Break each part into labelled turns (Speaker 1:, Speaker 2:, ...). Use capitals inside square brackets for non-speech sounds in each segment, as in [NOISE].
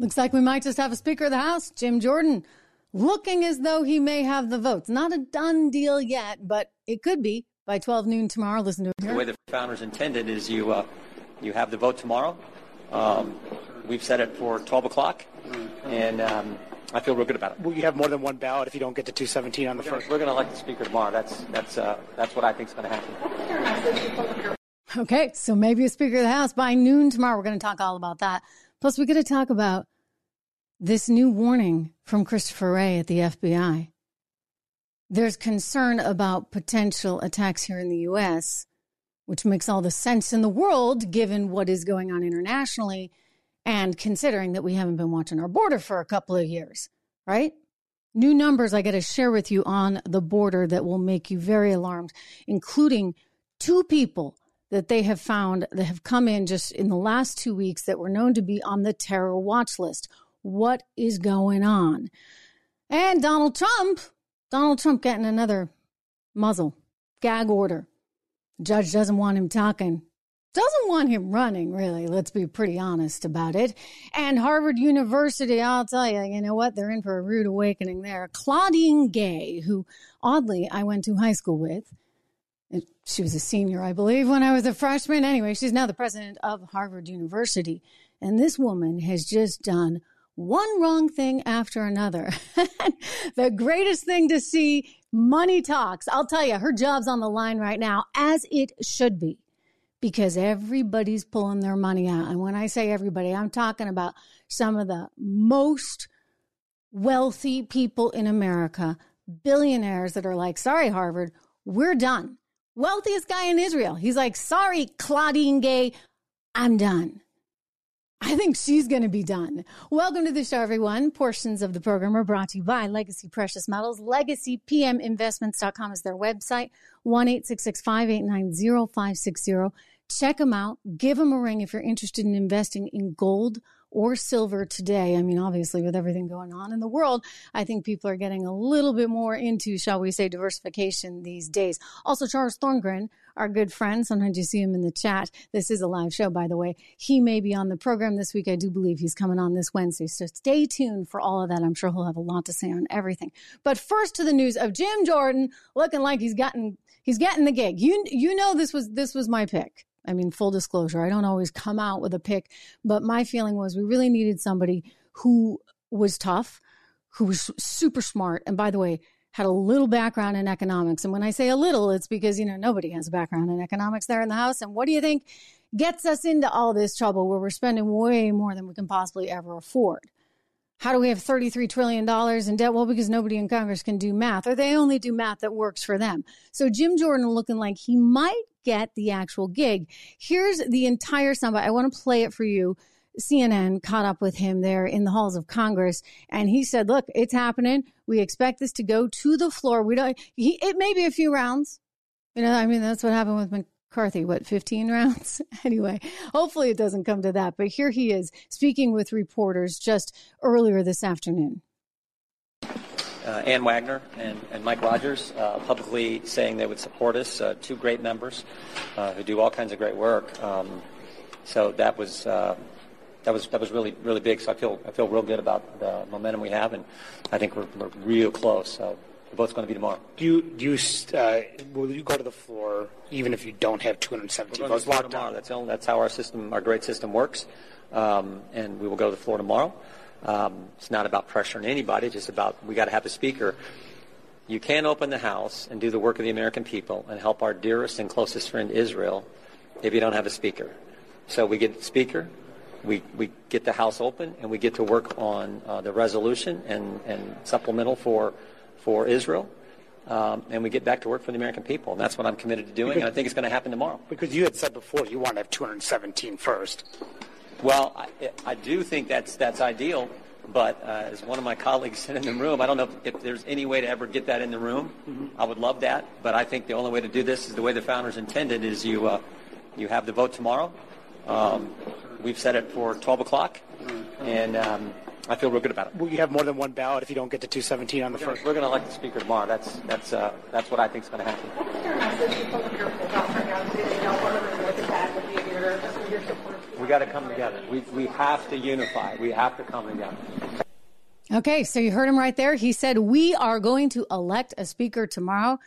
Speaker 1: Looks like we might just have a Speaker of the House, Jim Jordan, looking as though he may have the votes. Not a done deal yet, but it could be by 12 noon tomorrow. Listen to it
Speaker 2: The way the founders intended is you uh, you have the vote tomorrow. Um, we've set it for 12 o'clock, and um, I feel real good about it.
Speaker 3: Will you have more than one ballot if you don't get to 217 on the
Speaker 2: We're gonna-
Speaker 3: first?
Speaker 2: We're going to elect the speaker tomorrow. That's that's uh, that's what I think is going to happen.
Speaker 1: Okay, so maybe a Speaker of the House by noon tomorrow. We're going to talk all about that. Plus, we're going to talk about this new warning from Christopher Wray at the FBI. There's concern about potential attacks here in the U.S., which makes all the sense in the world given what is going on internationally and considering that we haven't been watching our border for a couple of years, right? New numbers I got to share with you on the border that will make you very alarmed, including two people that they have found that have come in just in the last two weeks that were known to be on the terror watch list. What is going on? And Donald Trump, Donald Trump getting another muzzle, gag order. Judge doesn't want him talking. Doesn't want him running, really. Let's be pretty honest about it. And Harvard University, I'll tell you, you know what? They're in for a rude awakening there. Claudine Gay, who oddly I went to high school with, she was a senior, I believe, when I was a freshman. Anyway, she's now the president of Harvard University. And this woman has just done one wrong thing after another. [LAUGHS] the greatest thing to see money talks. I'll tell you, her job's on the line right now, as it should be, because everybody's pulling their money out. And when I say everybody, I'm talking about some of the most wealthy people in America, billionaires that are like, sorry, Harvard, we're done. Wealthiest guy in Israel. He's like, sorry, Claudine Gay, I'm done. I think she's going to be done. Welcome to the show, everyone. Portions of the program are brought to you by Legacy Precious Metals. LegacyPMInvestments.com is their website. 1 560 Check them out. Give them a ring if you're interested in investing in gold or silver today. I mean, obviously, with everything going on in the world, I think people are getting a little bit more into, shall we say, diversification these days. Also, Charles Thorngren, our good friend, sometimes you see him in the chat. This is a live show, by the way. He may be on the program this week. I do believe he's coming on this Wednesday. So stay tuned for all of that. I'm sure he'll have a lot to say on everything. But first to the news of Jim Jordan looking like he's gotten he's getting the gig. You you know this was this was my pick. I mean, full disclosure, I don't always come out with a pick, but my feeling was we really needed somebody who was tough, who was super smart, and by the way, had a little background in economics. And when I say a little, it's because, you know, nobody has a background in economics there in the house. And what do you think gets us into all this trouble where we're spending way more than we can possibly ever afford? How do we have $33 trillion in debt? Well, because nobody in Congress can do math, or they only do math that works for them. So Jim Jordan looking like he might get the actual gig. Here's the entire soundbite. I want to play it for you. CNN caught up with him there in the halls of Congress, and he said, "Look, it's happening. We expect this to go to the floor. We don't. He, it may be a few rounds. You know, I mean, that's what happened with McCarthy. What, fifteen [LAUGHS] rounds? anyway, hopefully it doesn't come to that. But here he is speaking with reporters just earlier this afternoon.
Speaker 2: Uh, Ann Wagner and, and Mike Rogers uh, publicly saying they would support us. Uh, two great members uh, who do all kinds of great work. Um, so that was uh, that was that was really really big. So I feel I feel real good about the momentum we have, and I think we're, we're real close. So the vote's going to be tomorrow.
Speaker 3: Do you, do you, uh, will you go to the floor even if you don't have 217 votes
Speaker 2: to the floor
Speaker 3: locked
Speaker 2: tomorrow.
Speaker 3: down?
Speaker 2: That's, that's how our system, our great system works. Um, and we will go to the floor tomorrow. Um, it's not about pressuring anybody, it's just about we got to have a speaker. You can't open the House and do the work of the American people and help our dearest and closest friend Israel if you don't have a speaker. So we get the speaker, we, we get the House open, and we get to work on uh, the resolution and, and supplemental for, for Israel. Um, and we get back to work for the American people. And that's what I'm committed to doing. And I think it's going to happen tomorrow.
Speaker 3: Because you had said before you want to have 217 first.
Speaker 2: Well, I, I do think that's that's ideal, but uh, as one of my colleagues [LAUGHS] said in the room, I don't know if, if there's any way to ever get that in the room. I would love that, but I think the only way to do this is the way the founders intended: is you uh, you have the vote tomorrow. Um, we've set it for 12 o'clock, and um, I feel real good about it.
Speaker 3: Will you have more than one ballot if you don't get to 217 on the first?
Speaker 2: We're going to elect the speaker tomorrow. That's that's uh, that's what I think is going to happen.
Speaker 4: What's your message to some of your full house right now? Say they don't want to look at that with your, your support.
Speaker 2: We got to come together. We, we have to unify. We have to come together.
Speaker 1: Okay, so you heard him right there. He said, We are going to elect a speaker tomorrow.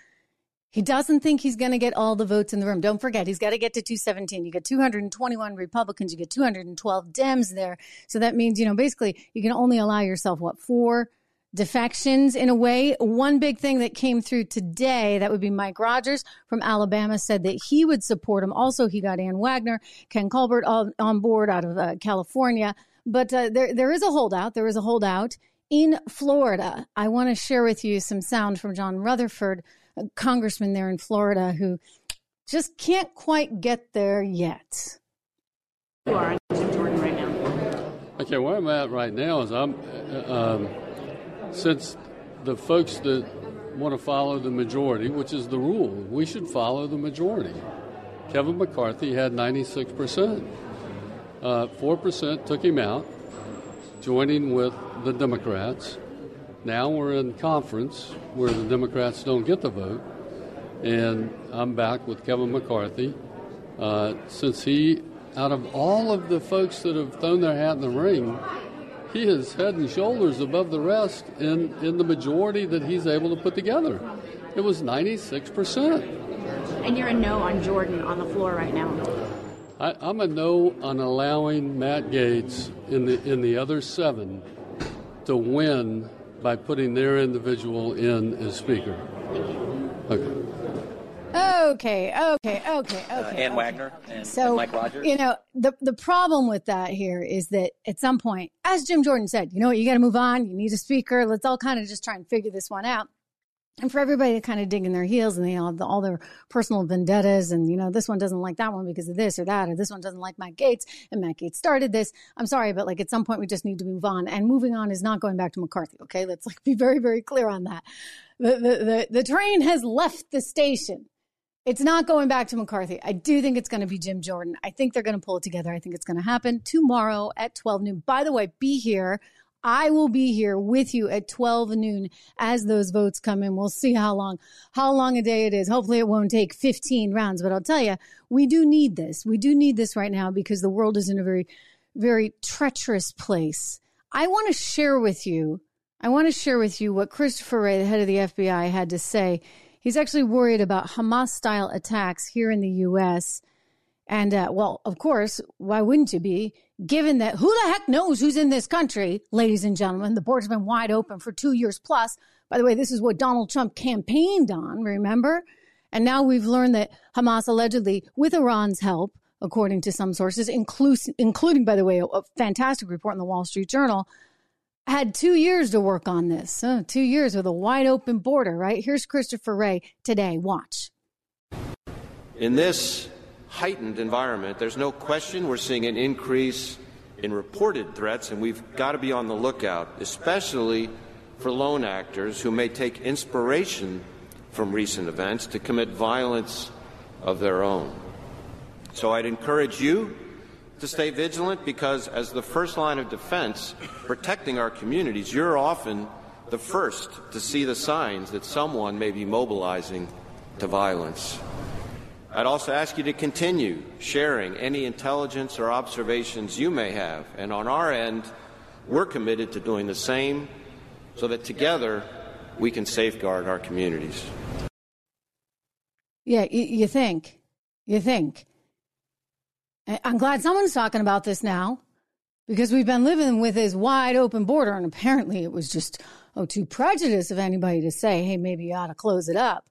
Speaker 1: He doesn't think he's going to get all the votes in the room. Don't forget, he's got to get to 217. You get 221 Republicans, you get 212 Dems there. So that means, you know, basically you can only allow yourself, what, four defections in a way. One big thing that came through today, that would be Mike Rogers from Alabama, said that he would support him. Also, he got Ann Wagner, Ken Calvert on, on board out of uh, California. But uh, there, there is a holdout. There is a holdout in Florida. I want to share with you some sound from John Rutherford, congressman there in Florida, who just can't quite get there yet.
Speaker 4: You are Jim Jordan right now.
Speaker 5: Okay, where I'm at right now is I'm, uh, um, since the folks that want to follow the majority, which is the rule, we should follow the majority. Kevin McCarthy had 96%. Uh, 4% took him out, joining with the Democrats. Now we're in conference where the Democrats don't get the vote, and I'm back with Kevin McCarthy. Uh, since he, out of all of the folks that have thrown their hat in the ring, he is head and shoulders above the rest in, in the majority that he's able to put together. It was 96%.
Speaker 4: And you're a no on Jordan on the floor right now.
Speaker 5: I, I'm a no on allowing Matt Gaetz in the in the other seven to win by putting their individual in as speaker. Okay.
Speaker 1: Okay, okay, okay, okay.
Speaker 2: Uh, Ann
Speaker 1: okay.
Speaker 2: Wagner and,
Speaker 1: So,
Speaker 2: and Mike Rogers.
Speaker 1: you know, the the problem with that here is that at some point, as Jim Jordan said, you know what, you got to move on. You need a speaker. Let's all kind of just try and figure this one out. And for everybody to kind of dig in their heels and they all have the, all their personal vendettas and, you know, this one doesn't like that one because of this or that, or this one doesn't like Matt Gaetz and Matt Gaetz started this. I'm sorry, but like at some point we just need to move on. And moving on is not going back to McCarthy. Okay. Let's like be very, very clear on that. The, the, the, the train has left the station. It's not going back to McCarthy. I do think it's going to be Jim Jordan. I think they're going to pull it together. I think it's going to happen tomorrow at 12 noon. By the way, be here. I will be here with you at 12 noon as those votes come in. We'll see how long, how long a day it is. Hopefully it won't take 15 rounds, but I'll tell you, we do need this. We do need this right now because the world is in a very, very treacherous place. I want to share with you, I want to share with you what Christopher Wray, the head of the FBI, had to say. He's actually worried about Hamas style attacks here in the U.S. And, uh, well, of course, why wouldn't you be? Given that who the heck knows who's in this country, ladies and gentlemen, the border's been wide open for two years plus. By the way, this is what Donald Trump campaigned on, remember? And now we've learned that Hamas allegedly, with Iran's help, according to some sources, including, by the way, a, fantastic report in the Wall Street Journal, had two years to work on this. Two years with a wide open border, right? Here's Christopher Wray today. Watch.
Speaker 6: In this heightened environment, there's no question we're seeing an increase in reported threats, and we've got to be on the lookout, especially for lone actors who may take inspiration from recent events to commit violence of their own. So I'd encourage you to stay vigilant because, as the first line of defense, protecting our communities, you're often the first to see the signs that someone may be mobilizing to violence. I'd also ask you to continue sharing any intelligence or observations you may have. And on our end, we're committed to doing the same so that together we can safeguard our communities.
Speaker 1: Yeah, you, think. You think. I'm glad someone's talking about this now because we've been living with this wide open border, and apparently it was just, oh, too prejudiced of anybody to say, hey, maybe you ought to close it up.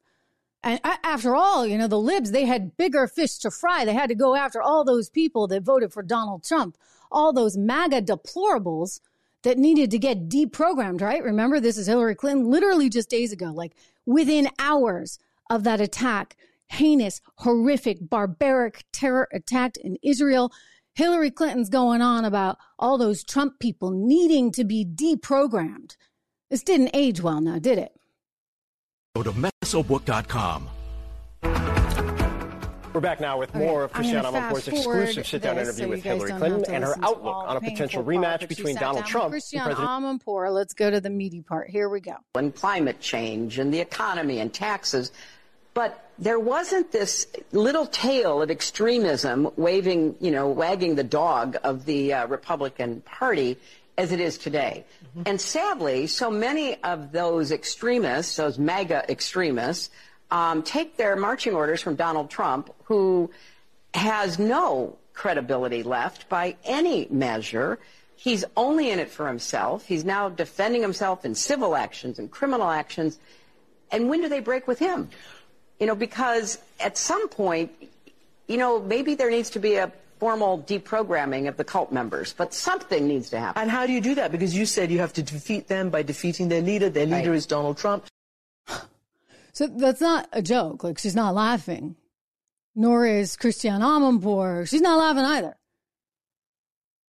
Speaker 1: And after all, you know, the libs, they had bigger fish to fry. They had to go after all those people that voted for Donald Trump, all those MAGA deplorables that needed to get deprogrammed, right? Remember, this is Hillary Clinton literally just days ago, like within hours of that attack, heinous, horrific, barbaric terror attack in Israel. Hillary Clinton's going on about all those Trump people needing to be deprogrammed. This didn't age well now, did it?
Speaker 7: Go to mesobook.com.
Speaker 8: We're back now with more of Christiane Amanpour's exclusive sit-down interview
Speaker 1: so
Speaker 8: with Hillary Clinton and her outlook on a potential rematch between Donald Trump and
Speaker 1: Christiane
Speaker 8: President.
Speaker 1: Amanpour. Let's go to the meaty part. Here we go.
Speaker 9: and climate change and the economy and taxes. But there wasn't this little tail of extremism waving, you know, wagging the dog of the uh, Republican Party as it is today. Mm-hmm. And sadly, so many of those extremists, those MAGA extremists, um, take their marching orders from Donald Trump, who has no credibility left by any measure. He's only in it for himself. He's now defending himself in civil actions and criminal actions. And when do they break with him? You know, because at some point, you know, maybe there needs to be a formal deprogramming of the cult members, but something needs to happen.
Speaker 10: And how do you do that? Because you said you have to defeat them by defeating their leader. Their leader right. is Donald Trump. [SIGHS]
Speaker 1: So that's not a joke. Like she's not laughing, nor is Christiane Amanpour. She's not laughing either.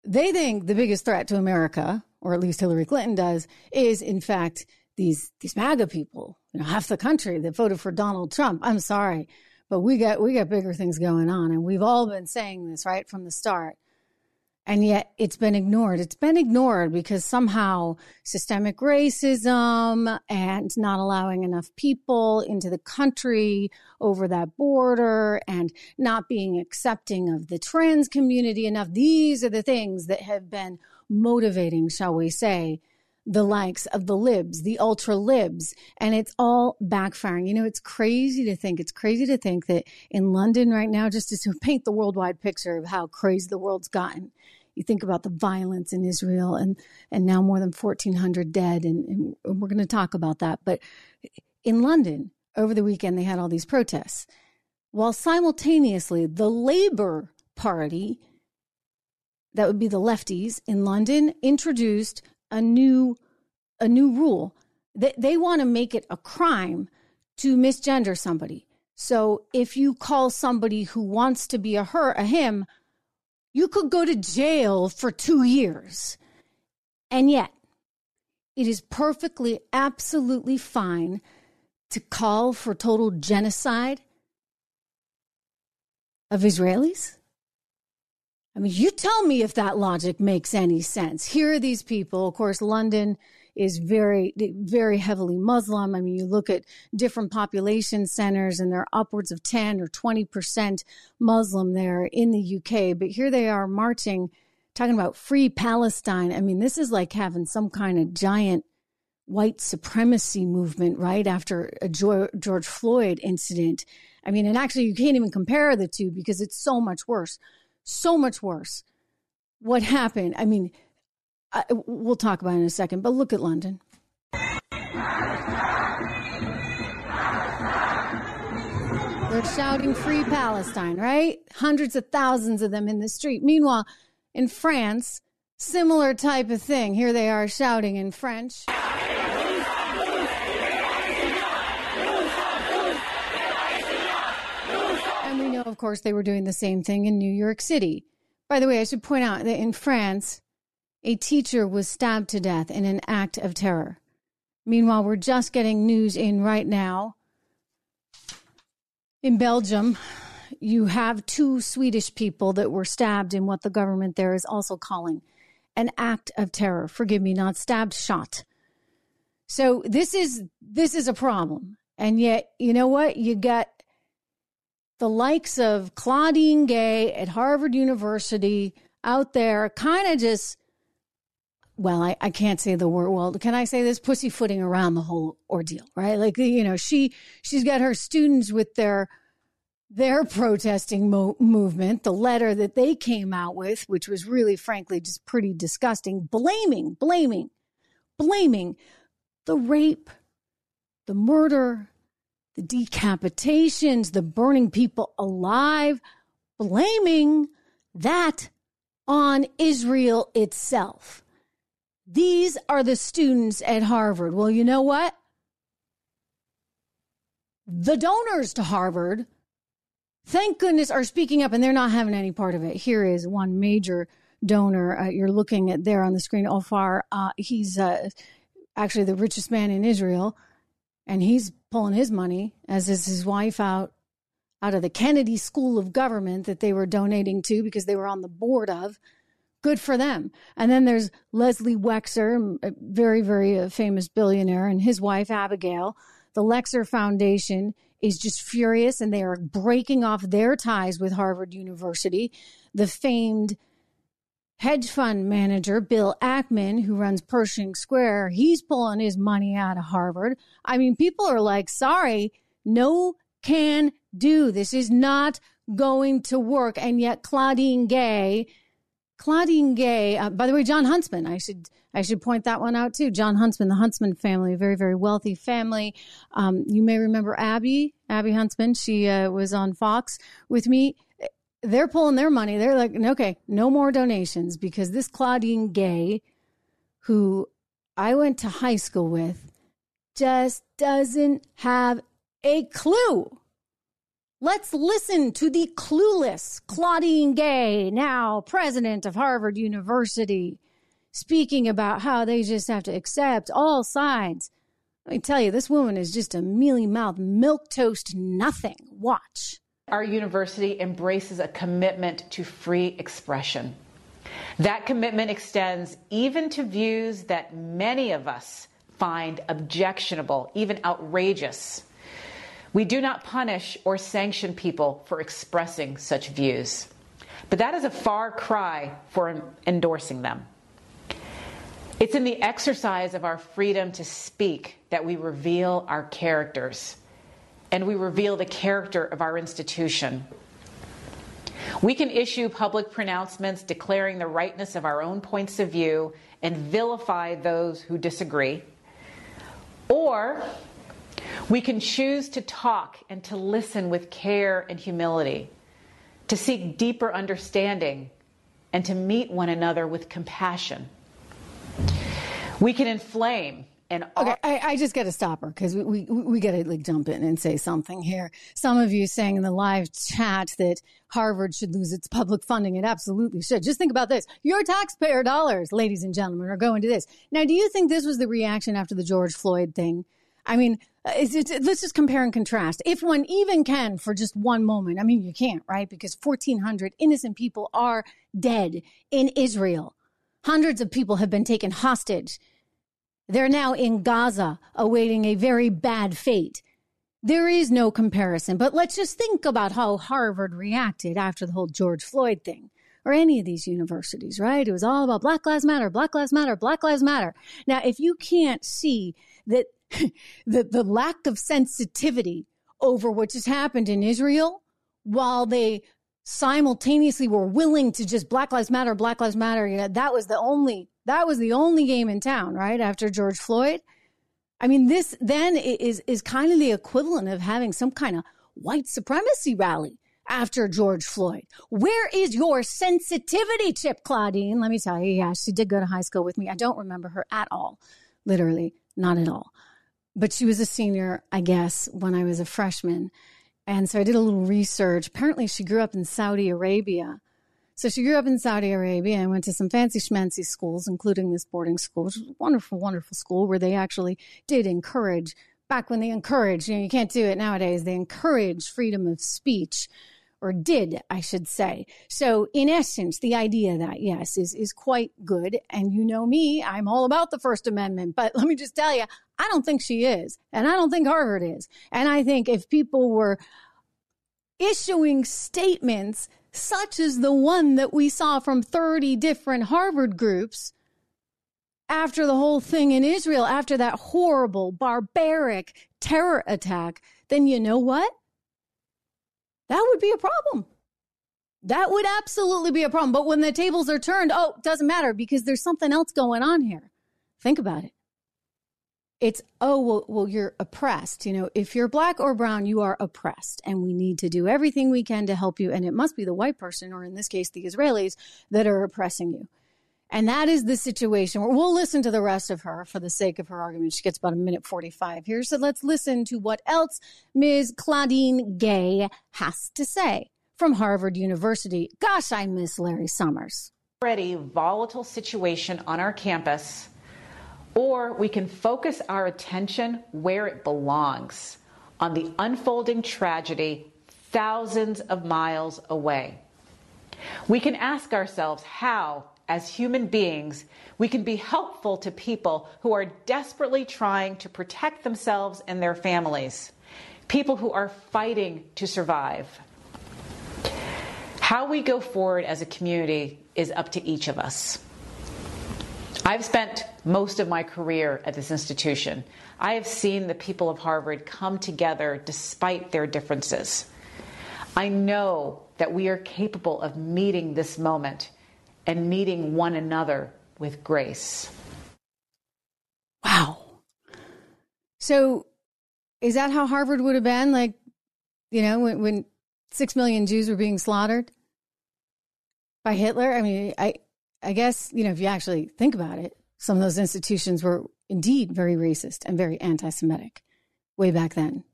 Speaker 1: They think the biggest threat to America, or at least Hillary Clinton does, is in fact these these MAGA people. You know, half the country that voted for Donald Trump. I'm sorry, but we got we got bigger things going on, and we've all been saying this right from the start and yet it's been ignored. It's been ignored because somehow systemic racism and not allowing enough people into the country over that border and not being accepting of the trans community enough. These are the things that have been motivating, shall we say, the likes of the libs, the ultra libs, and it's all backfiring. You know, it's crazy to think, it's crazy to think that in London right now, just to [LAUGHS] paint the worldwide picture of how crazy the world's gotten, you think about the violence in Israel and, and now more than 1,400 dead, and, and we're going to talk about that. But in London, over the weekend, they had all these protests, while simultaneously the Labour Party, that would be the lefties in London, introduced a new a new rule. They, they want to make it a crime to misgender somebody. So if you call somebody who wants to be a her a him, you could go to jail for two years. And yet, it is perfectly, absolutely fine to call for total genocide of Israelis? I mean, you tell me if that logic makes any sense. Here are these people. Of course, London is very, very heavily Muslim. I mean, you look at different population centers and they're upwards of 10 or 20% Muslim there in the UK. But here they are marching, talking about free Palestine. I mean, this is like having some kind of giant white supremacy movement, right? After a George Floyd incident. I mean, and actually, you can't even compare the two because it's so much worse so much worse. What happened? I mean, I, we'll talk about it in a second, but look at London. They're shouting free Palestine, right? Hundreds of thousands of them in the street. Meanwhile, in France, similar type of thing. Here they are shouting in French. Of course, they were doing the same thing in New York City. By the way, I should point out that in France, a teacher was stabbed to death in an act of terror. Meanwhile, we're just getting news in right now. In Belgium, you have two Swedish people that were stabbed in what the government there is also calling an act of terror. Forgive me, not stabbed, shot. So this is this is a problem. And yet, you know what? You got the likes of Claudine Gay at Harvard University out there kind of just, well, I, I can't say the word. Well, can I say this? Pussyfooting around the whole ordeal, right? Like, you know, she, she's got her students with their, their protesting mo- movement, the letter that they came out with, which was really, frankly, just pretty disgusting, blaming, blaming, blaming the rape, the murder, the decapitations, the burning people alive, blaming that on Israel itself. These are the students at Harvard. Well, you know what? The donors to Harvard, thank goodness, are speaking up and they're not having any part of it. Here is one major donor. Uh, you're looking at there on the screen, Ofer. Uh, he's uh, actually the richest man in Israel and he's pulling his money, as is his wife, out out of the Kennedy School of Government that they were donating to because they were on the board of. Good for them. And then there's Leslie Wexner, a very, very uh, famous billionaire, and his wife, Abigail. The Wexner Foundation is just furious and they are breaking off their ties with Harvard University. The famed hedge fund manager, Bill Ackman, who runs Pershing Square, he's pulling his money out of Harvard. I mean, people are like, sorry, no can do. This is not going to work. And yet Claudine Gay, Claudine Gay, uh, by the way, Jon Huntsman, I should, I should point that one out too. Jon Huntsman, the Huntsman family, a very, very wealthy family. Um, you may remember Abby, Abby Huntsman. She uh, was on Fox with me. They're pulling their money. They're like, okay, no more donations because this Claudine Gay, who I went to high school with, just doesn't have a clue Let's listen to the clueless Claudine Gay, now president of Harvard University, speaking about how they just have to accept all sides. Let me tell you, this woman is just a mealy mouth, milk toast nothing. Watch.
Speaker 11: Our university embraces a commitment to free expression. That commitment extends even to views that many of us find objectionable, even outrageous. We do not punish or sanction people for expressing such views. But that is a far cry for endorsing them. It's in the exercise of our freedom to speak that we reveal our characters and we reveal the character of our institution. We can issue public pronouncements declaring the rightness of our own points of view and vilify those who disagree. Or we can choose to talk and to listen with care and humility, to seek deeper understanding, and to meet one another with compassion. We can inflame and
Speaker 1: okay, I, I, just got to stop her because we, we, we got to like jump in and say something here. Some of you saying in the live chat that Harvard should lose its public funding. It absolutely should. Just think about this: your taxpayer dollars, ladies and gentlemen, are going to this. Now, do you think this was the reaction after the George Floyd thing? I mean, uh, it's, it's, let's just compare and contrast. If one even can for just one moment, I mean, you can't, right? Because 1,400 innocent people are dead in Israel. Hundreds of people have been taken hostage. They're now in Gaza awaiting a very bad fate. There is no comparison, but let's just think about how Harvard reacted after the whole George Floyd thing or any of these universities, right? It was all about Black Lives Matter, Black Lives Matter, Black Lives Matter. Now, if you can't see that [LAUGHS] the, the lack of sensitivity over what just happened in Israel while they simultaneously were willing to just Black Lives Matter, Black Lives Matter. You know, that was the only, that was the only game in town, right? After George Floyd. I mean, this then is, is kind of the equivalent of having some kind of white supremacy rally after George Floyd. Where is your sensitivity, Chip Claudine? Let me tell you, yeah, she did go to high school with me. I don't remember her at all. Literally, not at all but she was a senior, I guess, when I was a freshman. And so I did a little research. Apparently, she grew up in Saudi Arabia. So she grew up in Saudi Arabia and went to some fancy schmancy schools, including this boarding school, which was a wonderful, wonderful school where they actually did encourage, back when they encouraged, you know, you can't do it nowadays, they encourage freedom of speech or did, I should say. So in essence, the idea that yes is, is quite good. And you know me, I'm all about the First Amendment, but [LAUGHS] let me just tell you, I don't think she is. And I don't think Harvard is. And I think if people were issuing statements such as the one that we saw from 30 different Harvard groups after the whole thing in Israel, after that horrible, barbaric terror attack, then you know what? that would be a problem. That would absolutely be a problem. But when the tables are turned, oh, it doesn't matter because there's something else going on here. Think about it. It's, oh, well, well, you're oppressed. You know, if you're black or brown, you are oppressed. And we need to do everything we can to help you. And it must be the white person, or in this case, the Israelis, that are oppressing you. And that is the situation where we'll listen to the rest of her for the sake of her argument. She gets about a minute 45 here. So let's listen to what else Ms. Claudine Gay has to say from Harvard University. Gosh, I miss Larry Summers.
Speaker 11: Already volatile situation on our campus, or we can focus our attention where it belongs on the unfolding tragedy thousands of miles away. We can ask ourselves how as human beings, we can be helpful to people who are desperately trying to protect themselves and their families. people who are fighting to survive. How we go forward as a community is up to each of us. I've spent most of my career at this institution. I have seen the people of Harvard come together despite their differences. I know that we are capable of meeting this moment and meeting one another with grace.
Speaker 1: Wow. So, is that how Harvard would have been? Like, you know, when, when six million Jews were being slaughtered by Hitler? I mean, I, I guess, you know, if you actually think about it, some of those institutions were indeed very racist and very anti Semitic way back then.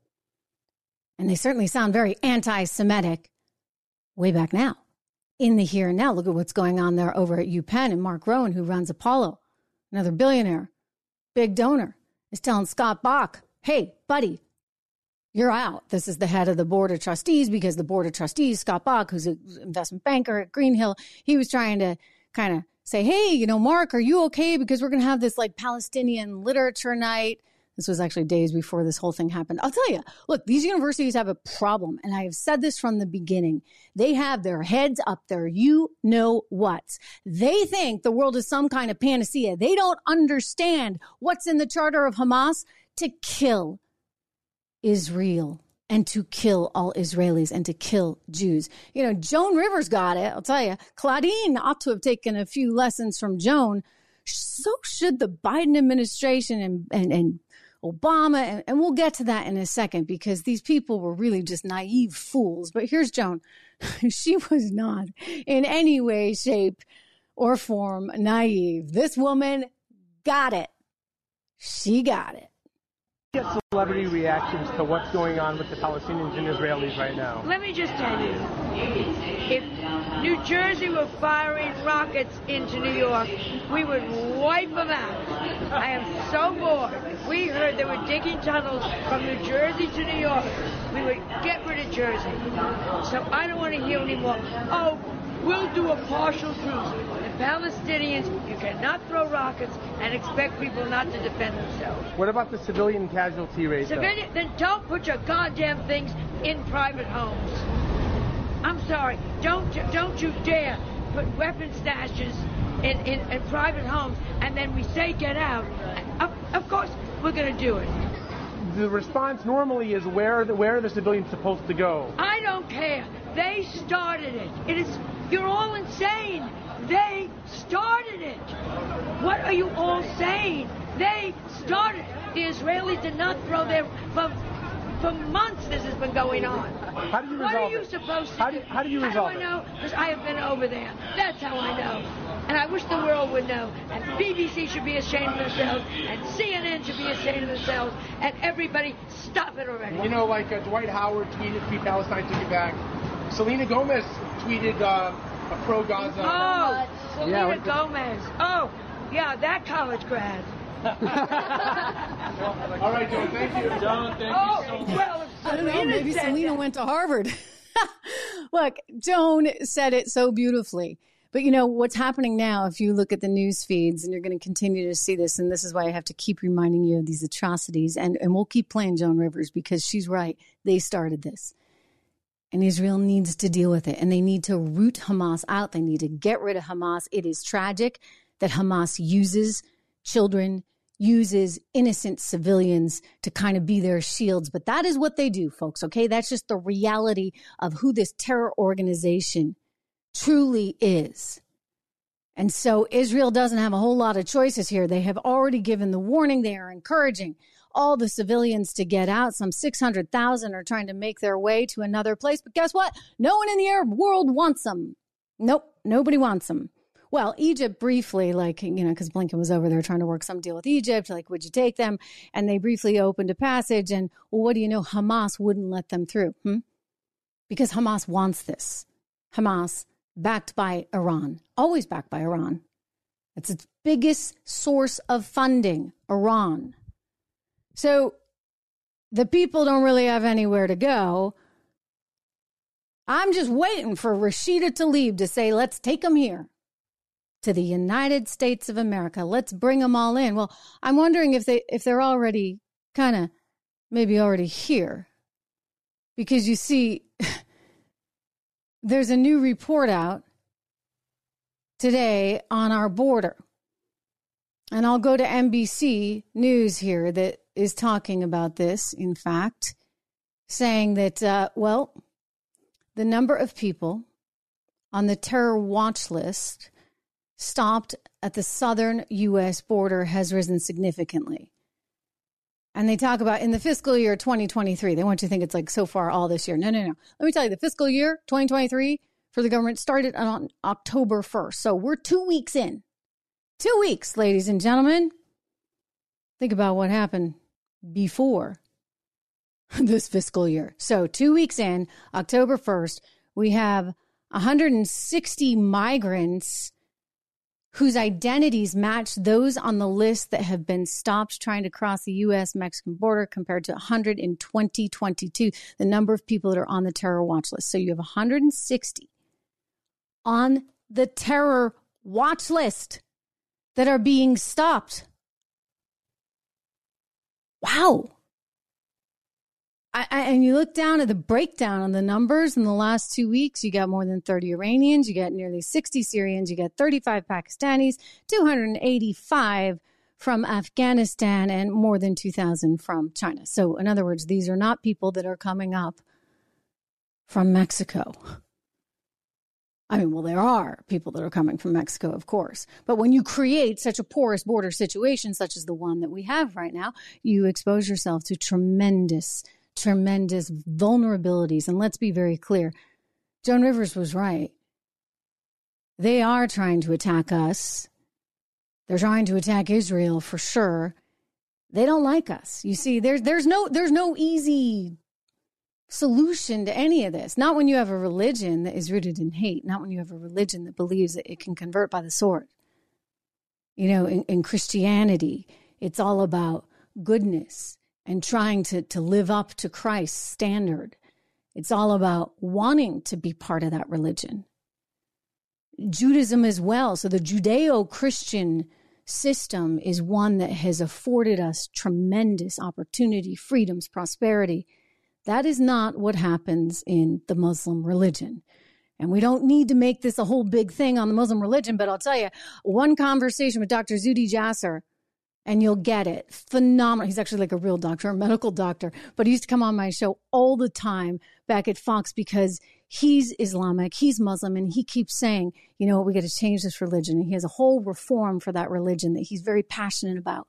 Speaker 1: And they certainly sound very anti Semitic way back now in the here and now. Look at what's going on there over at UPenn and Mark Rowan, who runs Apollo, another billionaire, big donor, is telling Scott Bok, hey, buddy, you're out. This is the head of the board of trustees because the board of trustees, Scott Bok, who's an investment banker at Greenhill, he was trying to kind of say, hey, you know, Mark, are you okay? Because we're going to have this like Palestinian literature night. This was actually days before this whole thing happened. I'll tell you, look, these universities have a problem. And I have said this from the beginning. They have their heads up there. You know what? They think the world is some kind of panacea. They don't understand what's in the charter of Hamas to kill Israel and to kill all Israelis and to kill Jews. You know, Joan Rivers got it. I'll tell you, Claudine ought to have taken a few lessons from Joan. So should the Biden administration and, and, and Obama. And, and we'll get to that in a second because these people were really just naive fools. But here's Joan. [LAUGHS] she was not in any way, shape, or form naive. This woman got it. She got it
Speaker 12: get celebrity reactions to what's going on with the Palestinians and Israelis right now?
Speaker 13: Let me just tell you, if New Jersey were firing rockets into New York, we would wipe them out. I am so bored. We heard they were digging tunnels from New Jersey to New York, we would get rid of Jersey. So I don't want to hear anymore. Oh, we'll do a partial truce. The Palestinians, you cannot throw rockets and expect people not to defend themselves.
Speaker 12: What about the civilian casualty rate?
Speaker 13: Civilian, then don't put your goddamn things in private homes. I'm sorry, don't don't you dare put weapon stashes in, in, in private homes and then we say get out. Of, of course, we're going to do it
Speaker 12: the response normally is where the, where are the civilians supposed to go?
Speaker 13: I don't care. They started it. It is you're all insane. They started it. What are you all saying? They started. The Israelis did not throw their. For, for months this has been going on.
Speaker 12: How do you
Speaker 13: resolve
Speaker 12: What
Speaker 13: are you it? supposed to
Speaker 12: how do? How do you resolve
Speaker 13: How do I know? Because I have been over there. That's how I know. And I wish the world would know. And BBC should be ashamed of themselves. And CNN should be ashamed of themselves. And everybody, stop it already.
Speaker 12: You know, like uh, Dwight Howard tweeted, Free Palestine, took it back. Selena Gomez tweeted, uh, a pro Gaza.
Speaker 13: Oh, Selena yeah, Gomez. Oh, yeah, that college grad. [LAUGHS]
Speaker 12: All right, Joan, thank you.
Speaker 13: Joan, thank oh, you so much. Well,
Speaker 1: I don't know, maybe Selena went to Harvard. [LAUGHS] Look, Joan said it so beautifully. But you know, what's happening now, if you look at the news feeds, and you're going to continue to see this, and this is why I have to keep reminding you of these atrocities, and, and we'll keep playing Joan Rivers because she's right. They started this. And Israel needs to deal with it. And they need to root Hamas out. They need to get rid of Hamas. It is tragic that Hamas uses children, uses innocent civilians to kind of be their shields. But that is what they do, folks. Okay. That's just the reality of who this terror organization truly is. And so Israel doesn't have a whole lot of choices here. They have already given the warning. They are encouraging all the civilians to get out. Some 600,000 are trying to make their way to another place. But guess what? No one in the Arab world wants them. Nope, nobody wants them. Well, Egypt briefly, like, you know, because Blinken was over there trying to work some deal with Egypt, like, would you take them? And they briefly opened a passage. And, well, what do you know? Hamas wouldn't let them through. Hmm? Because Hamas wants this. Hamas, backed by Iran, always backed by Iran. It's its biggest source of funding, Iran. So the people don't really have anywhere to go. I'm just waiting for Rashida Tlaib to say, let's take them here to the United States of America. Let's bring them all in. Well, I'm wondering if they if they're already kind of maybe already here. Because you see, [LAUGHS] there's a new report out today on our border. And I'll go to NBC News here that is talking about this, in fact, saying that, uh, well, the number of people on the terror watch list stopped at the southern U.S. border has risen significantly. And they talk about in the fiscal year 2023, they want you to think it's like so far all this year. No, no, no. Let me tell you, the fiscal year 2023 for the government started on October 1st. So we're two weeks in. Two weeks, ladies and gentlemen. Think about what happened before [LAUGHS] this fiscal year. So, two weeks in, October 1st, we have 160 migrants whose identities match those on the list that have been stopped trying to cross the U.S. Mexican border compared to 100 in 2022, the number of people that are on the terror watch list. So, you have 160 on the terror watch list that are being stopped. Wow. I, and you look down at the breakdown on the numbers in the last two weeks, you got more than 30 Iranians, you got nearly 60 Syrians, you got 35 Pakistanis, 285 from Afghanistan, and more than 2,000 from China. So, in other words, these are not people that are coming up from Mexico. I mean, well, there are people that are coming from Mexico, of course. But when you create such a porous border situation, such as the one that we have right now, you expose yourself to tremendous, tremendous vulnerabilities. And let's be very clear Joan Rivers was right. They are trying to attack us, they're trying to attack Israel for sure. They don't like us. You see, there's there's no there's no easy solution to any of this. Not when you have a religion that is rooted in hate, not when you have a religion that believes that it can convert by the sword. You know, in, in Christianity, it's all about goodness and trying to, to live up to Christ's standard. It's all about wanting to be part of that religion. Judaism as well. So the Judeo Christian system is one that has afforded us tremendous opportunity, freedoms, prosperity that is not what happens in the Muslim religion. And we don't need to make this a whole big thing on the Muslim religion, but I'll tell you, one conversation with Dr. Zuhdi Jasser, and you'll get it. Phenomenal. He's actually like a real doctor, a medical doctor, but he used to come on my show all the time back at Fox because he's Islamic, he's Muslim, and he keeps saying, you know, we got to change this religion. And he has a whole reform for that religion that he's very passionate about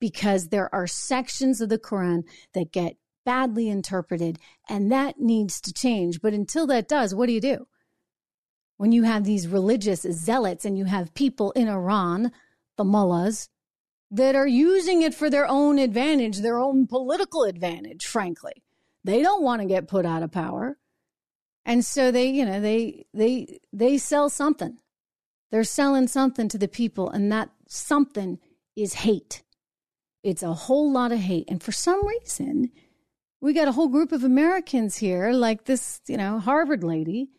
Speaker 1: because there are sections of the Quran that get badly interpreted, and that needs to change. But until that does, what do you do? When you have these religious zealots and you have people in Iran, the mullahs, that are using it for their own advantage, their own political advantage, frankly. They don't want to get put out of power. And so they, you know, they they they sell something. They're selling something to the people and that something is hate. It's a whole lot of hate. And for some reason, we got a whole group of Americans here, like this, you know, Harvard lady,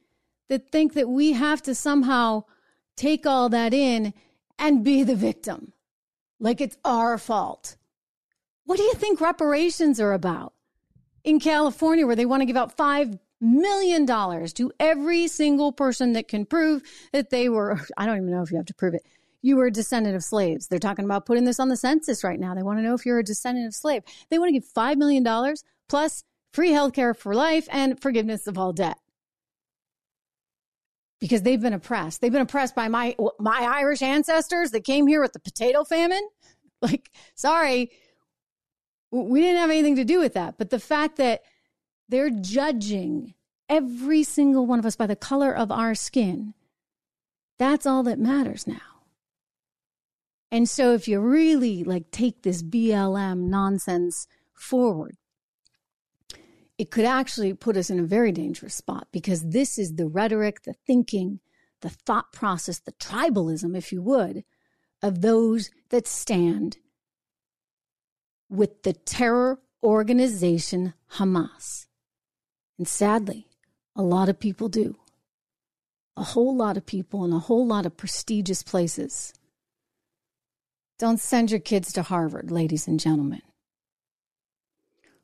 Speaker 1: that think that we have to somehow take all that in and be the victim. Like it's our fault. What do you think reparations are about? In California, where they want to give out $5 million to every single person that can prove that they were, [LAUGHS] I don't even know if you have to prove it, you were a descendant of slaves. They're talking about putting this on the census right now. They want to know if you're a descendant of slave. They want to give $5 million plus free healthcare for life and forgiveness of all debt. Because they've been oppressed. They've been oppressed by my my Irish ancestors that came here with the potato famine. [LAUGHS] Like, sorry, we didn't have anything to do with that. But the fact that they're judging every single one of us by the color of our skin, that's all that matters now. And so if you really like take this BLM nonsense forward, it could actually put us in a very dangerous spot because this is the rhetoric, the thinking, the thought process, the tribalism, if you would, of those that stand with the terror organization Hamas. And sadly, a lot of people do. A whole lot of people in a whole lot of prestigious places. Don't send your kids to Harvard, ladies and gentlemen.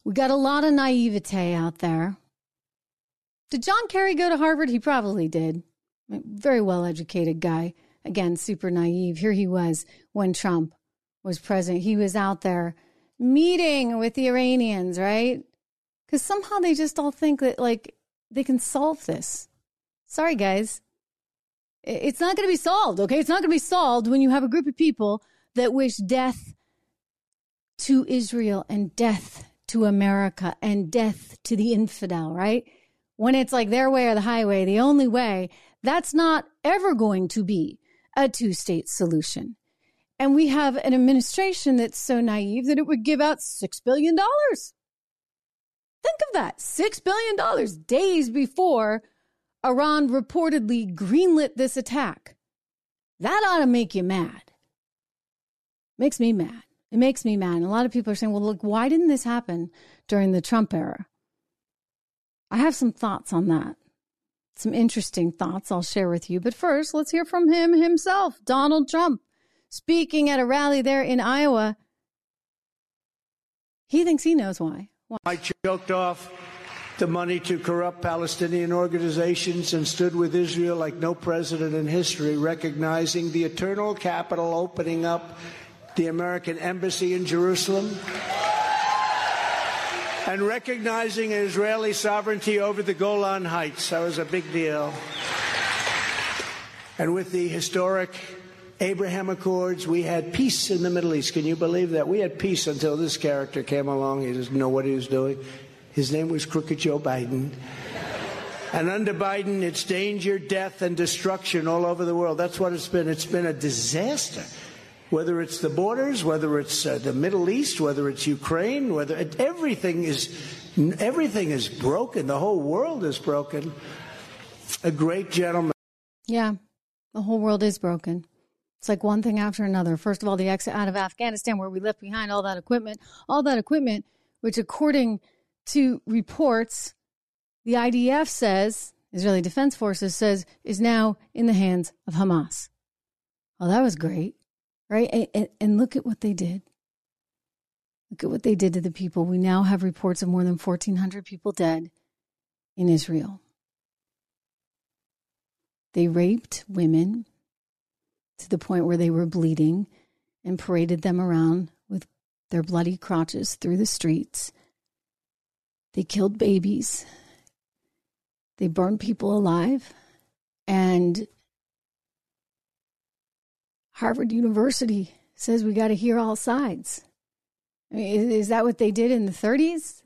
Speaker 1: We got a lot of naivete out there. Did John Kerry go to Harvard? He probably did. Very well educated guy. Again, super naive. Here he was when Trump was president. He was out there meeting with the Iranians, right? Because somehow they just all think that, like, they can solve this. Sorry, guys. It's not going to be solved, okay? It's not going to be solved when you have a group of people that wish death to Israel and death to America and death to the infidel, right? When it's like their way or the highway, the only way, that's not ever going to be a two state solution. And we have an administration that's so naive that it would give out $6 billion. Think of that $6 billion days before Iran reportedly greenlit this attack. That ought to make you mad. Makes me mad. It makes me mad. And a lot of people are saying, well, look, why didn't this happen during the Trump era? I have some thoughts on that. Some interesting thoughts I'll share with you. But first, let's hear from him himself, Donald Trump, speaking at a rally there in Iowa. He thinks he knows why. why?
Speaker 14: I choked off the money to corrupt Palestinian organizations and stood with Israel like no president in history, recognizing the eternal capital opening up the American embassy in Jerusalem and recognizing Israeli sovereignty over the Golan Heights. That was a big deal. And with the historic Abraham Accords, we had peace in the Middle East. Can you believe that? We had peace until this character came along. He doesn't know what he was doing. His name was Crooked Joe Biden. And under Biden, it's danger, death, and destruction all over the world. That's what it's been. It's been a disaster whether it's the borders, whether it's uh, the Middle East, whether it's Ukraine, whether it, everything is everything is broken. The whole world is broken. A great gentleman.
Speaker 1: Yeah, the whole world is broken. It's like one thing after another. First of all, the exit out of Afghanistan, where we left behind all that equipment, all that equipment, which according to reports, the IDF says, Israeli Defense Forces says, is now in the hands of Hamas. Well, that was great right? And, and, look at what they did. Look at what they did to the people. We now have reports of more than 1,400 people dead in Israel. They raped women to the point where they were bleeding and paraded them around with their bloody crotches through the streets. They killed babies. They burned people alive. And Harvard University says we got to hear all sides. I mean, is, that what they did in the 30s?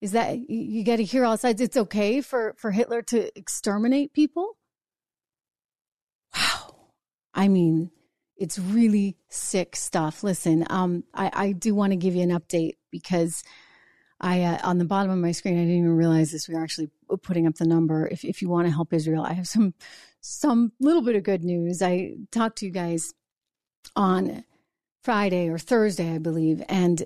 Speaker 1: Is that you got to hear all sides? It's okay for, for Hitler to exterminate people? Wow. I mean, it's really sick stuff. Listen, um, I, I do want to give you an update because I uh, on the bottom of my screen I didn't even realize this. We are actually putting up the number. If if you want to help Israel, I have some some little bit of good news. I talked to you guys on Friday or Thursday, I believe, and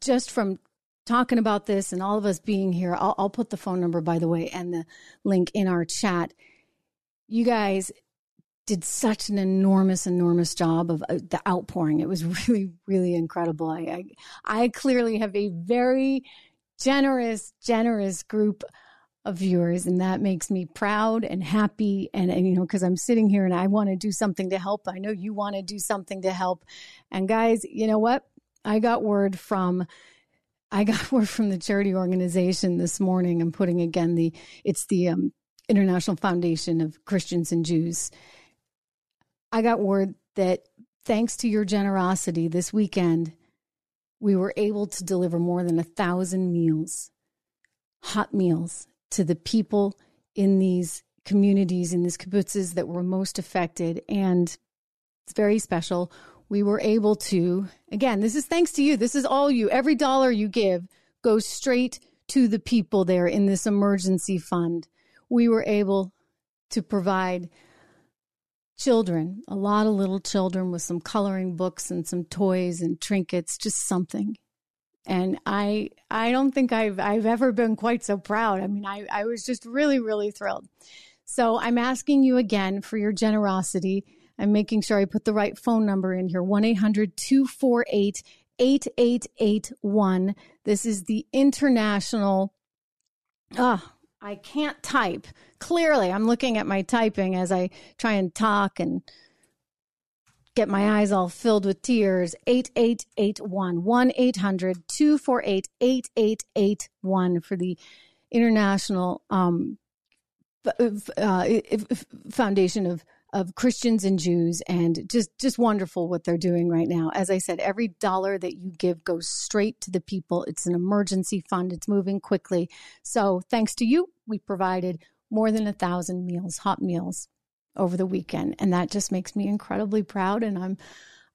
Speaker 1: just from talking about this and all of us being here, I'll, I'll put the phone number, by the way, and the link in our chat. You guys did such an enormous, enormous job of uh, the outpouring. It was [LAUGHS] really, really incredible. I, I, I clearly have a very generous, generous group of viewers and that makes me proud and happy. And, and you know because i'm sitting here and i want to do something to help. I know you want to do something to help. And guys you know what? I got word from i got [LAUGHS] word from the charity organization this morning. I'm putting again the it's the um, international foundation of christians and jews. I got word that thanks to your generosity this weekend we were able to deliver more than a thousand meals hot meals to the people in these communities, in these kibbutzes that were most affected. And it's very special. We were able to, again, this is thanks to you. This is all you. Every dollar you give goes straight to the people there in this emergency fund. We were able to provide children, a lot of little children with some coloring books and some toys and trinkets, just something and I I don't think I've I've ever been quite so proud. I mean, I, I was just really, really thrilled. So I'm asking you again for your generosity. I'm making sure I put the right phone number in here 1 800 248 8881. This is the international. Ah, I can't type. Clearly, I'm looking at my typing as I try and talk and get my eyes all filled with tears. 8881 1 800 248 8881 for the International um, uh, Foundation of of Christians and Jews and just just wonderful what they're doing right now. As I said, every dollar that you give goes straight to the people. It's an emergency fund. It's moving quickly. So thanks to you, we provided more than a thousand meals, hot meals over the weekend. And that just makes me incredibly proud and I'm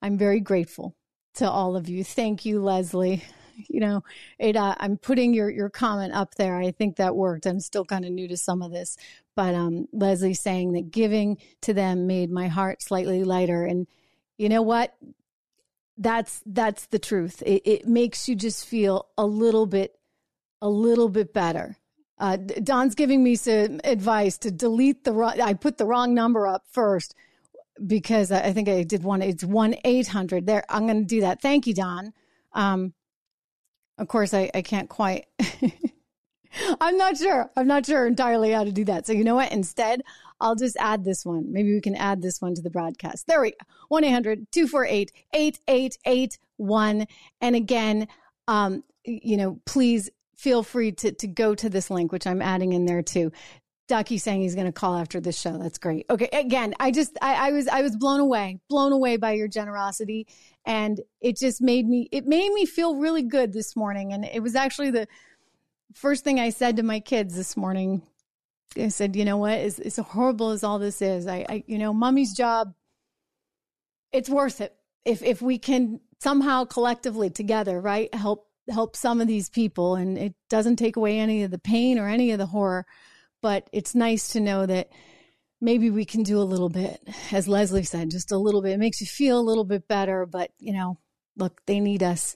Speaker 1: I'm very grateful to all of you. Thank you, Leslie. [LAUGHS] You know, Ada, I'm putting your your comment up there. I think that worked. I'm still kind of new to some of this, but um, Leslie saying that giving to them made my heart slightly lighter. And you know what? That's that's the truth. It, it makes you just feel a little bit a little bit better. Uh, Don's giving me some advice to delete the wrong. I put the wrong number up first because I think I did one. It's one eight hundred. There, I'm going to do that. Thank you, Don. Um, of course, I, I can't quite. [LAUGHS] I'm not sure. I'm not sure entirely how to do that. So you know what? Instead, I'll just add this one. Maybe we can add this one to the broadcast. There we go. 1 800 248 8881. And again, um, you know, please feel free to, to go to this link, which I'm adding in there too. Ducky saying he's going to call after this show. That's great. Okay. Again, I just, I, I was, I was blown away, blown away by your generosity. And it just made me, it made me feel really good this morning. And it was actually the, first thing I said to my kids this morning, I said, you know what, as, as horrible as all this is, I, I, you know, mommy's job, it's worth it. If, if we can somehow collectively together, right, help, help some of these people and it doesn't take away any of the pain or any of the horror, but it's nice to know that maybe we can do a little bit, as Leslie said, just a little bit. It makes you feel a little bit better, but you know, look, they need us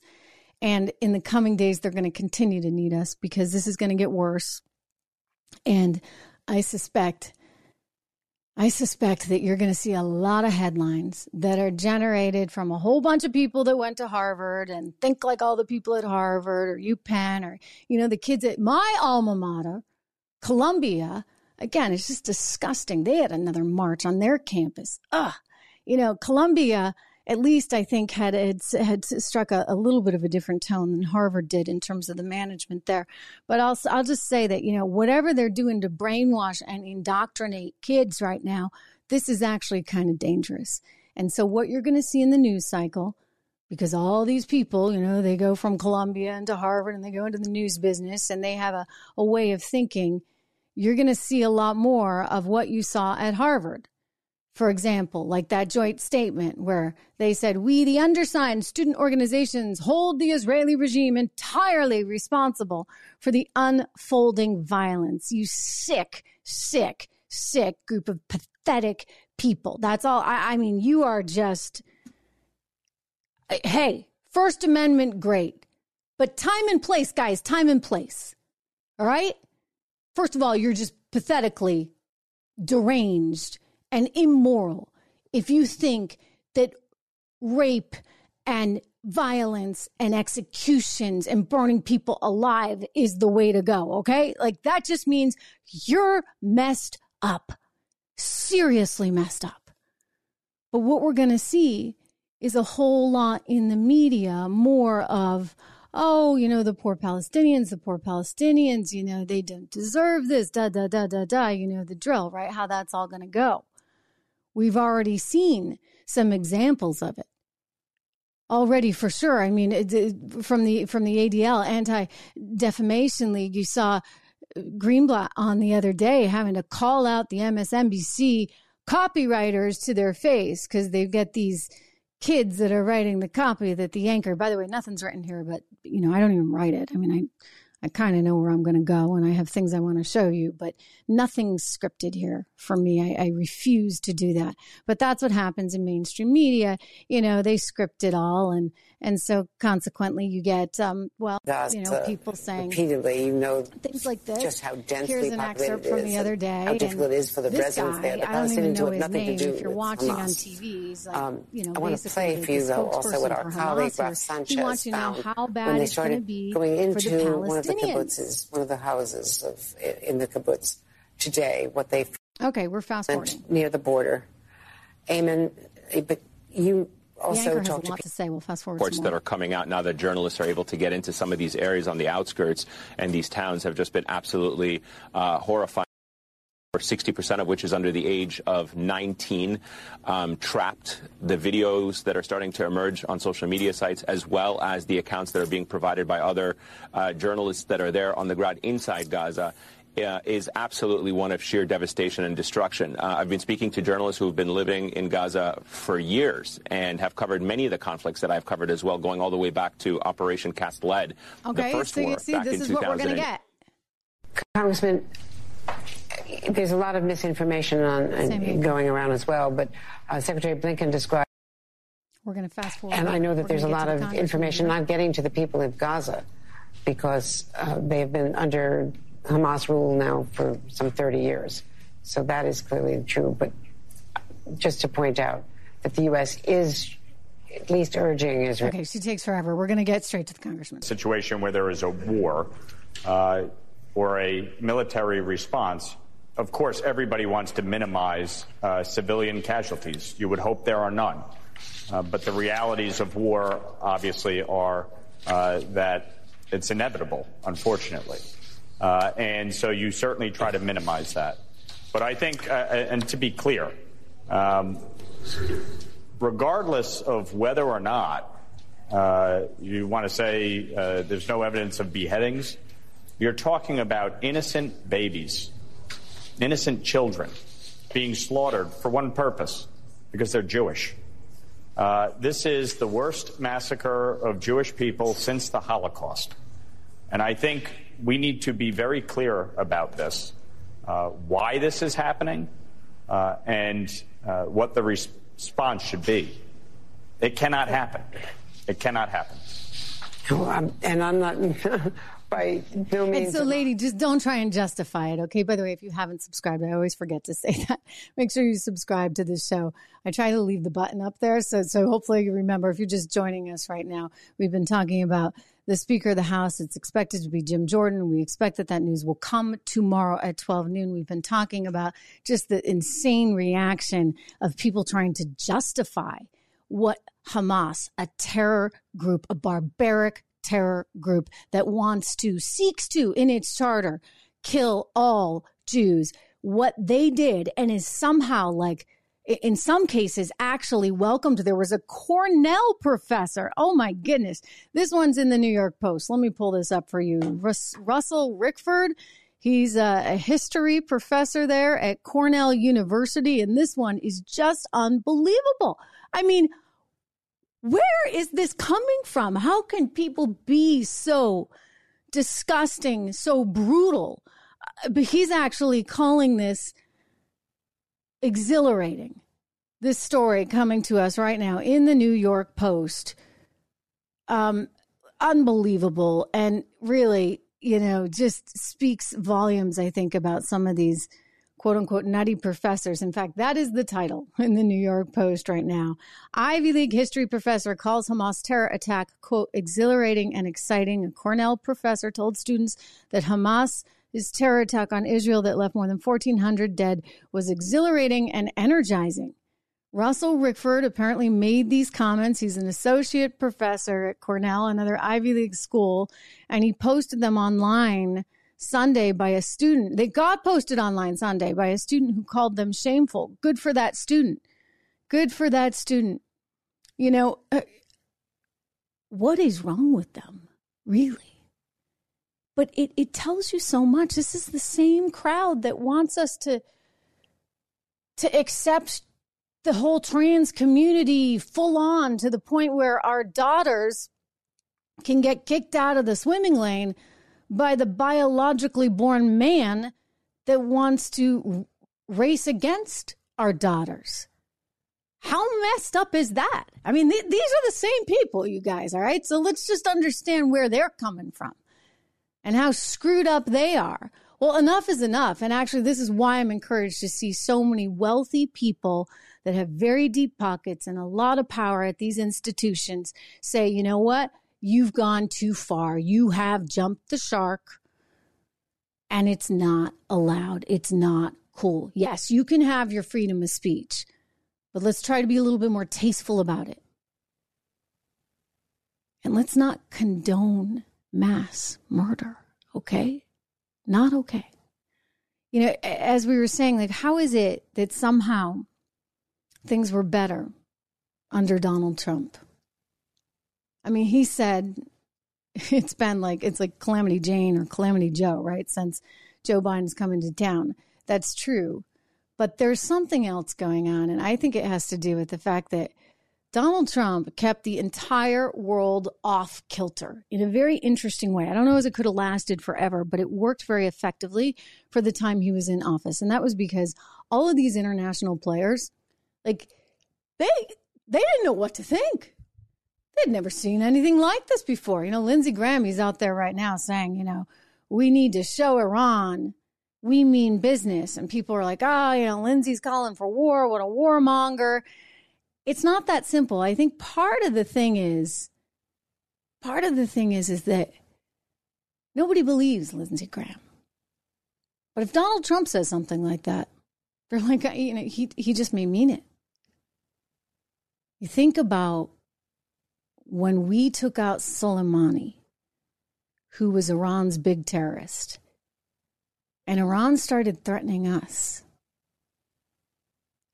Speaker 1: and in the coming days, they're going to continue to need us because this is going to get worse. And I suspect, I suspect that you're going to see a lot of headlines that are generated from a whole bunch of people that went to Harvard and think like all the people at Harvard or UPenn or, you know, the kids at my alma mater, Columbia. Again, it's just disgusting. They had another march on their campus. Ugh. You know, Columbia at least I think had had, had struck a, a, little bit of a different tone than Harvard did in terms of the management there. But I'll I'll just say that you know whatever they're doing to brainwash and indoctrinate kids right now, this is actually kind of dangerous. And so what you're going to see in the news cycle. Because all these people, you know, they go from Columbia into Harvard and they go into the news business and they have a, a way of thinking. You're going to see a lot more of what you saw at Harvard for example, like that joint statement where they said, We, the undersigned student organizations, hold the Israeli regime entirely responsible for the unfolding violence. You sick, sick, sick group of pathetic people. That's all. I, I mean, you are just, hey, First Amendment, great. But time and place, guys, time and place. All right? First of all, you're just pathetically deranged and immoral if you think that rape and violence and executions and burning people alive is the way to go. Okay. Like that just means you're messed up, seriously messed up. But what we're going to see is a whole lot in the media more of, oh, you know, the poor Palestinians, the poor Palestinians, you know, they don't deserve this, da, da, da, da, da, you know, the drill, right? How that's all going to go. We've already seen some examples of it already for sure. I mean, it, it, from the from the ADL Anti Defamation League, you saw uh, Greenblatt on the other day having to call out the MSNBC copywriters to their face because they get these kids that are writing the copy that the anchor. By the way, nothing's written here, but you know, I don't even write it. I mean, I I kind of know where I'm going to go and I have things I want to show you, but nothing's scripted here for me. I, I, refuse to do that. But that's what happens in mainstream media. You know, they script it all. And, and so consequently you get, um, well, you know, people saying
Speaker 15: repeatedly, you know,
Speaker 1: things like this.
Speaker 15: Just how densely
Speaker 1: Here's an excerpt from the other day.
Speaker 15: How difficult it is for the residents
Speaker 1: guy,
Speaker 15: there. The
Speaker 1: I don't even know his
Speaker 15: nothing
Speaker 1: name.
Speaker 15: to do
Speaker 1: if you're
Speaker 15: with
Speaker 1: watching
Speaker 15: Hamas.
Speaker 1: on TV, he's like,
Speaker 15: um,
Speaker 1: you know,
Speaker 15: I want to play for you though also what our colleague Ralph Sanchez
Speaker 1: he wants to know how bad
Speaker 15: when they
Speaker 1: it's going to
Speaker 15: started
Speaker 1: be
Speaker 15: going
Speaker 1: for the
Speaker 15: into one of the kibbutzes, one of the houses of in the kibbutz today. What they
Speaker 1: Okay, we're fast forwarding.
Speaker 15: near the border. Amen. but you also
Speaker 1: anchor has a
Speaker 15: talked to
Speaker 1: to say. We'll fast forward
Speaker 16: reports that are coming out now that journalists are able to get into some of these areas on the outskirts, and these towns have just been absolutely uh, horrifying. 60% of which is under the age of 19, um, trapped. The videos that are starting to emerge on social media sites, as well as the accounts that are being provided by other uh, journalists that are there on the ground inside Gaza, uh, is absolutely one of sheer devastation and destruction. Uh, I've been speaking to journalists who have been living in Gaza for years and have covered many of the conflicts that I've covered as well, going all the way back to Operation Cast Lead,
Speaker 1: Okay,
Speaker 16: the first
Speaker 1: so you
Speaker 16: war
Speaker 1: see,
Speaker 16: back
Speaker 1: this
Speaker 16: in
Speaker 1: is what we're going to get.
Speaker 15: Congressman, there's a lot of misinformation on going around as well, but uh, Secretary Blinken described,
Speaker 1: We're going to fast forward.
Speaker 15: and I know
Speaker 1: We're
Speaker 15: that there's a lot
Speaker 1: get
Speaker 15: of information not getting to the people of Gaza because uh, they've been under Hamas rule now for some 30 years. So that is clearly true. But just to point out that the U.S. is at least urging Israel.
Speaker 1: Okay, she takes forever. We're going to get straight to the Congressman.
Speaker 17: situation where there is a war uh, or a military response, of course, everybody wants to minimize uh, civilian casualties. You would hope there are none. Uh, but the realities of war, obviously, are uh, that it's inevitable, unfortunately. Uh, and so you certainly try to minimize that. But I think, uh, and to be clear, um, regardless of whether or not uh, you want to say uh, there's no evidence of beheadings, you're talking about innocent babies, innocent children being slaughtered for one purpose because they're Jewish. Uh, this is the worst massacre of Jewish people since the Holocaust. And I think we need to be very clear about this, uh, why this is happening, uh, and uh, what the res- response should be. It cannot happen. It cannot happen.
Speaker 15: Well, I'm- and I'm not [LAUGHS] by no means.
Speaker 1: And so, lady, just don't try and justify it, okay? By the way, if you haven't subscribed, I always forget to say [LAUGHS] that. Make sure you subscribe to this show. I try to leave the button up there, so so hopefully you remember. If you're just joining us right now, we've been talking about the Speaker of the House. It's expected to be Jim Jordan. We expect that that news will come tomorrow at 12 noon. We've been talking about just the insane reaction of people trying to justify what Hamas, a terror group, a barbaric terror group that wants to, seeks to, in its charter, kill all Jews, what they did and is somehow like, in some cases, actually welcomed. There was a Cornell professor. Oh my goodness. This one's in the New York Post. Let me pull this up for you. Rus- Russell Rickford. He's a, a history professor there at Cornell University. And this one is just unbelievable. I mean, where is this coming from? How can people be so disgusting, so brutal? Uh, But he's actually calling this exhilarating. This story coming to us right now in the New York Post. Um, unbelievable and really, you know, just speaks volumes, I think, about some of these quote unquote nutty professors. In fact, that is the title in the New York Post right now. Ivy League history professor calls Hamas terror attack, quote, exhilarating and exciting. A Cornell professor told students that Hamas' terror attack on Israel that left more than 1,400 dead was exhilarating and energizing. Russell Rickford apparently made these comments. He's an associate professor at Cornell, another Ivy League school, and he posted them online Sunday by a student. They got posted online Sunday by a student who called them shameful. Good for that student. Good for that student. You know, uh, what is wrong with them, really? But it, it tells you so much. This is the same crowd that wants us to to accept the whole trans community full on to the point where our daughters can get kicked out of the swimming lane by the biologically born man that wants to race against our daughters. How messed up is that? I mean, th- these are the same people, you guys, all right? So let's just understand where they're coming from and how screwed up they are. Well, enough is enough. And actually, this is why I'm encouraged to see so many wealthy people that have very deep pockets and a lot of power at these institutions say, you know what? you've gone too far. You have jumped the shark and it's not allowed. It's not cool. Yes, you can have your freedom of speech, but let's try to be a little bit more tasteful about it. And let's not condone mass murder, okay? Not okay. You know, as we were saying, like, how is it that somehow things were better under Donald Trump? I mean, he said [LAUGHS] it's been like, it's like Calamity Jane or Calamity Joe, right? Since Joe Biden's coming to town. That's true. But there's something else going on. And I think it has to do with the fact that Donald Trump kept the entire world off kilter in a very interesting way. I don't know as it could have lasted forever, but it worked very effectively for the time he was in office. And that was because all of these international players, like they they didn't know what to think. They'd never seen anything like this before. You know, Lindsey Graham, he's out there right now saying, you know, we need to show Iran we mean business. And people are like, oh, you know, Lindsey's calling for war. What a warmonger. It's not that simple. I think part of the thing is, part of the thing is, is that nobody believes Lindsey Graham. But if Donald Trump says something like that, [LAUGHS] they're like, you know, he, he just may mean it. You think about when we took out Soleimani, who was Iran's big terrorist, and Iran started threatening us.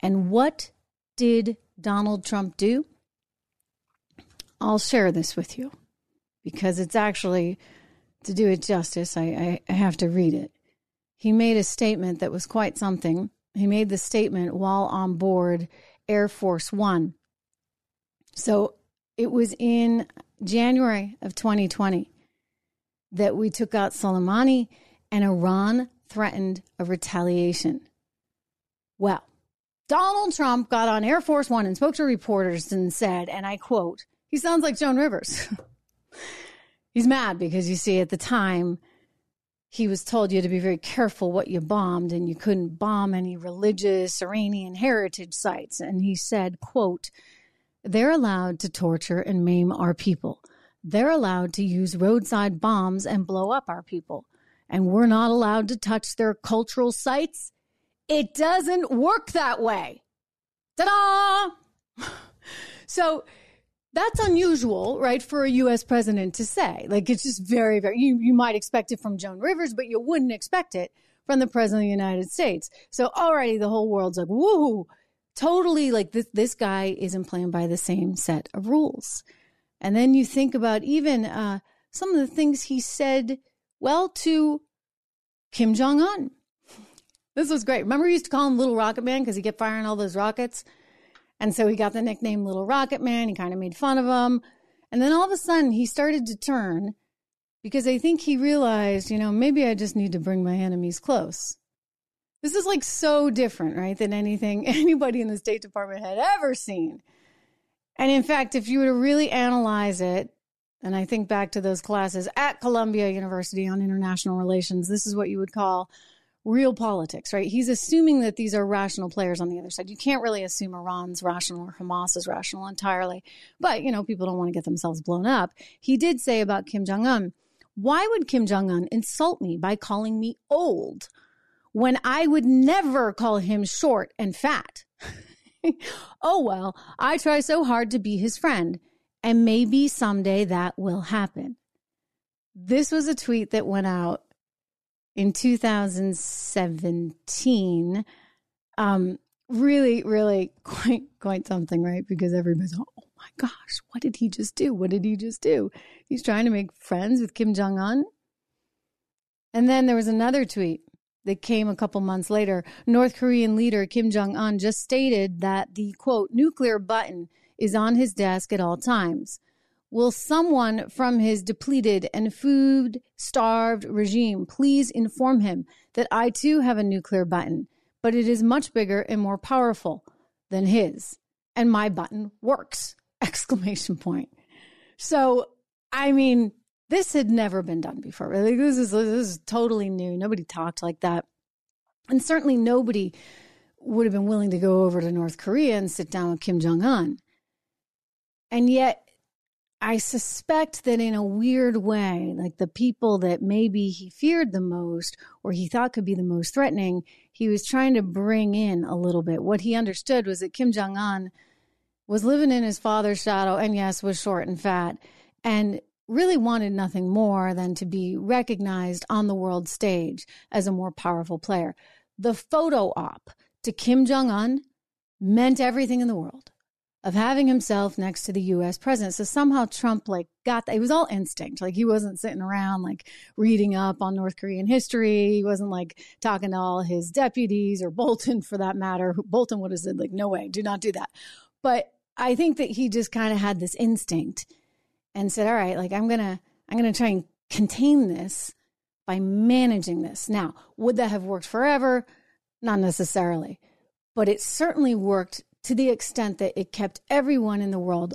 Speaker 1: And what did Donald Trump do? I'll share this with you because it's actually, to do it justice, I, I, have to read it. He made a statement that was quite something. He made the statement while on board Air Force One. So it was in January of 2020 that we took out Soleimani and Iran threatened a retaliation. Well, Donald Trump got on Air Force One and spoke to reporters and said, and I quote, he sounds like Joan Rivers. [LAUGHS] He's mad because you see, at the time, he was told you had to be very careful what you bombed and you couldn't bomb any religious Iranian heritage sites. And he said, quote, they're allowed to torture and maim our people. They're allowed to use roadside bombs and blow up our people and we're not allowed to touch their cultural sites. It doesn't work that way. Ta da! So that's unusual, right, for a US president to say. Like, it's just very, very, you, you might expect it from Joan Rivers, but you wouldn't expect it from the president of the United States. So already the whole world's like, woo, totally like this, this guy isn't playing by the same set of rules. And then you think about even uh, some of the things he said well, to Kim Jong un. This was great. Remember, we used to call him Little Rocket Man because he kept firing all those rockets? And so he got the nickname Little Rocket Man. He kind of made fun of him. And then all of a sudden, he started to turn because I think he realized, you know, maybe I just need to bring my enemies close. This is like so different, right, than anything [LAUGHS] anybody in the State Department had ever seen. And in fact, if you were to really analyze it, and I think back to those classes at Columbia University on international relations. This is what you would call real politics, right? He's assuming that these are rational players on the other side. You can't really assume Iran's rational or Hamas is rational entirely. But, you know, people don't want to get themselves blown up. He did say about Kim Jong un, why would Kim Jong un insult me by calling me old when I would never call him short and fat? [LAUGHS] oh, well, I try so hard to be his friend. And maybe someday that will happen. This was a tweet that went out in 2017. Um, really, really [LAUGHS] quite quite something, right? Because everybody's, oh my gosh, what did he just do? What did he just do? He's trying to make friends with Kim Jong Un. And then there was another tweet that came a couple months later. North Korean leader Kim Jong Un just stated that the quote nuclear button is on his desk at all times. Will someone from his depleted and food starved regime please inform him that I too have a nuclear button, but it is much bigger and more powerful than his, and my button works! [LAUGHS] Exclamation point. So, I mean, this had never been done before. Really, this is this is totally new. Nobody talked like that, and certainly nobody would have been willing to go over to North Korea and sit down with Kim Jong Un. And yet, I suspect that in a weird way, like the people that maybe he feared the most or he thought could be the most threatening, he was trying to bring in a little bit. What he understood was that Kim Jong un was living in his father's shadow and, yes, was short and fat and really wanted nothing more than to be recognized on the world stage as a more powerful player. The photo op to Kim Jong un meant everything in the world of having himself next to the US president. So somehow Trump like got that. It was all instinct. Like he wasn't sitting around like reading up on North Korean history. He wasn't like talking to all his deputies or Bolton for that matter. Bolton would have said like, no way, do not do that. But I think that he just kind of had this instinct and said, all right, like I'm going to, I'm going to try and contain this by managing this. Now, would that have worked forever? Not necessarily, but it certainly worked to the extent that it kept everyone in the world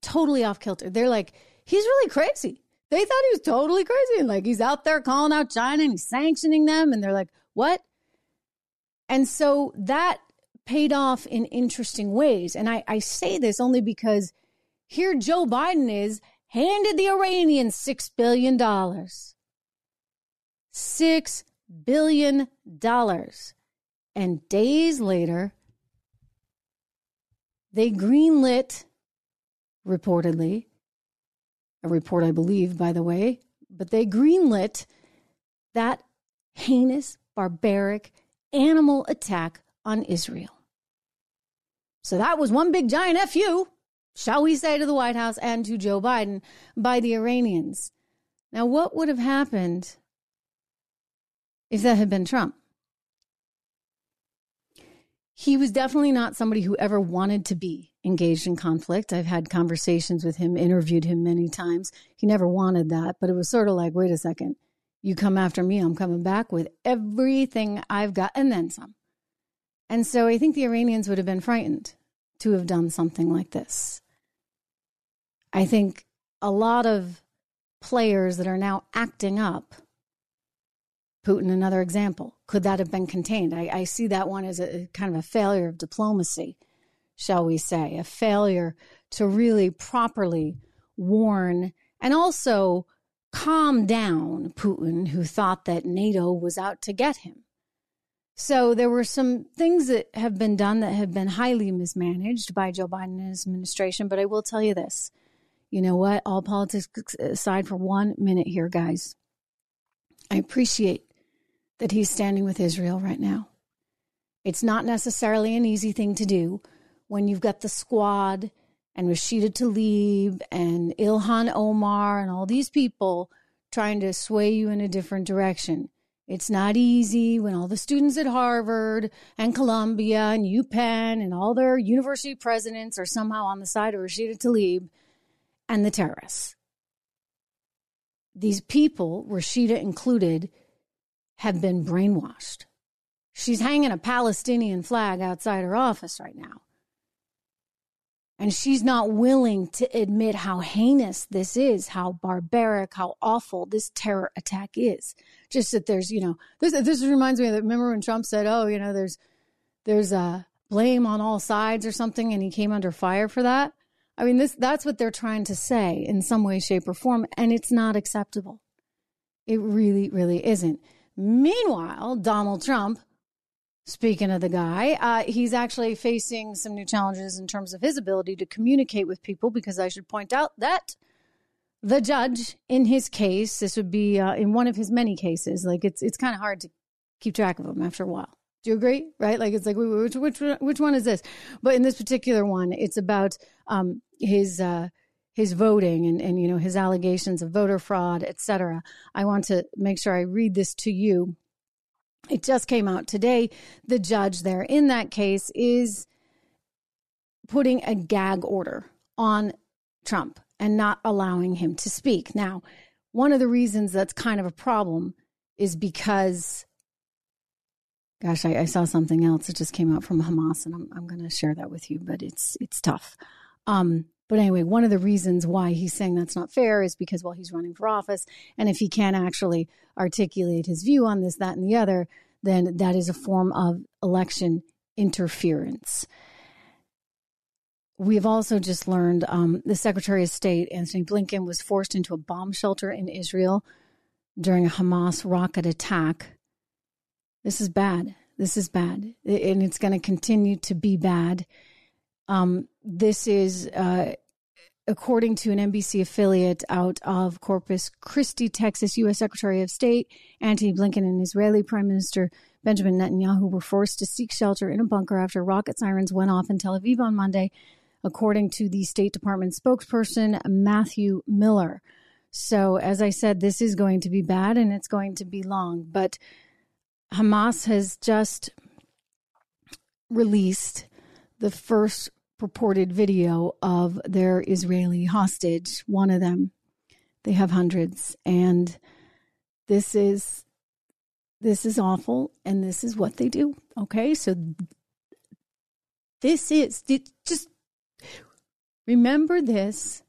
Speaker 1: totally off kilter. They're like, he's really crazy. They thought he was totally crazy. And Like he's out there calling out China and he's sanctioning them. And they're like, what? And so that paid off in interesting ways. And I, I say this only because here Joe Biden is handed the Iranians $6 billion. $6 billion. And days later, they greenlit, reportedly, a report, I believe, by the way, but they greenlit that heinous, barbaric animal attack on Israel. So that was one big giant FU, shall we say, to the White House and to Joe Biden by the Iranians. Now, what would have happened if that had been Trump? He was definitely not somebody who ever wanted to be engaged in conflict. I've had conversations with him, interviewed him many times. He never wanted that, but it was sort of like, wait a second, you come after me, I'm coming back with everything I've got and then some. And so I think the Iranians would have been frightened to have done something like this. I think a lot of players that are now acting up Putin, another example. Could that have been contained? I, I see that one as a kind of a failure of diplomacy, shall we say, a failure to really properly warn and also calm down Putin, who thought that NATO was out to get him. So there were some things that have been done that have been highly mismanaged by Joe Biden and his administration. But I will tell you this you know what? All politics uh, aside for one minute here, guys. I appreciate that he's standing with Israel right now. It's not necessarily an easy thing to do when you've got the squad and Rashida Tlaib and Ilhan Omar and all these people trying to sway you in a different direction. It's not easy when all the students at Harvard and Columbia and UPenn and all their university presidents are somehow on the side of Rashida Tlaib and the terrorists. These people, Rashida included, have been brainwashed. She's hanging a Palestinian flag outside her office right now. And she's not willing to admit how heinous this is, how barbaric, how awful this terror attack is. Just that there's, you know, this this reminds me that. Remember when Trump said, "Oh, you know, there's there's a blame on all sides or something," and he came under fire for that. I mean, this that's what they're trying to say in some way, shape, or form, and it's not acceptable. It really, really isn't. Meanwhile, Donald Trump, speaking of the guy, uh, he's actually facing some new challenges in terms of his ability to communicate with people because I should point out that the judge in his case, this would be uh, in one of his many cases, like it's it's kind of hard to keep track of them after a while. Do you agree? Right? Like it's like which which which one is this? But in this particular one, it's about um, his uh, his voting and, and you know his allegations of voter fraud, et cetera. I want to make sure I read this to you. It just came out today. The judge there in that case is putting a gag order on Trump and not allowing him to speak. Now, one of the reasons that's kind of a problem is because, gosh, I, I saw something else that just came out from Hamas, and I'm, I'm going to share that with you, but it's it's tough. Um, but anyway, one of the reasons why he's saying that's not fair is because, well, he's running for office. And if he can't actually articulate his view on this, that, and the other, then that is a form of election interference. we've also just learned um, the Secretary of State, Antony Blinken, was forced into a bomb shelter in Israel during a Hamas rocket attack. This is bad. This is bad. And it's going to continue to be bad. Um, this is, uh, according to an NBC affiliate out of Corpus Christi, Texas, U.S. Secretary of State Antony Blinken and Israeli Prime Minister Benjamin Netanyahu were forced to seek shelter in a bunker after rocket sirens went off in Tel Aviv on Monday, according to the State Department spokesperson Matthew Miller. So, as I said, this is going to be bad and it's going to be long. But Hamas has just released the first purported video of their Israeli hostage, one of them. They have hundreds. And this is this is awful and this is what they do okay so this is just remember this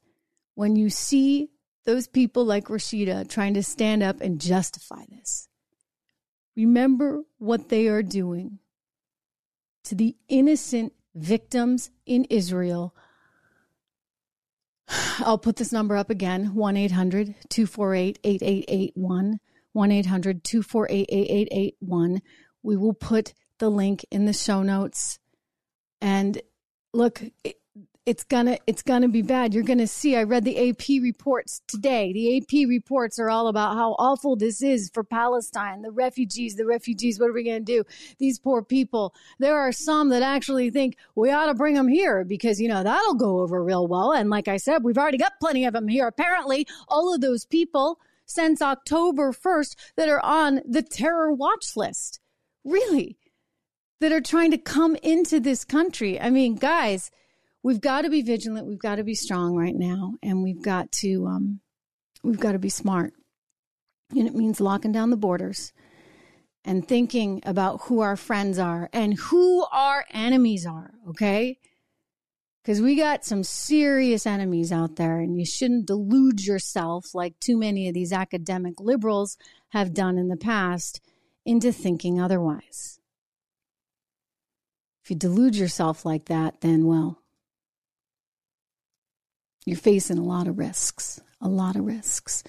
Speaker 1: when you see those people like Rashida trying to stand up and justify this remember what they are doing to the innocent victims in Israel I'll put this number up again 1 800 248 8881 1 800 248 8881. We will put the link in the show notes. And look, it, it's gonna it's gonna be bad. You're gonna see. I read the AP reports today. The AP reports are all about how awful this is for Palestine, the refugees, the refugees. What are we gonna do? These poor people. There are some that actually think we ought to bring them here because you know that'll go over real well. And like I said, we've already got plenty of them here. Apparently, all of those people since October 1st that are on the terror watch list. Really? That are trying to come into this country. I mean, guys, we've got to be vigilant. We've got to be strong right now. And we've got to, um, we've got to be smart. And it means locking down the borders and thinking about who our friends are and who our enemies are. Okay because we got some serious enemies out there, and you shouldn't delude yourself like too many of these academic liberals have done in the past into thinking otherwise. If you delude yourself like that, then, well, you're facing a lot of risks, a lot of risks.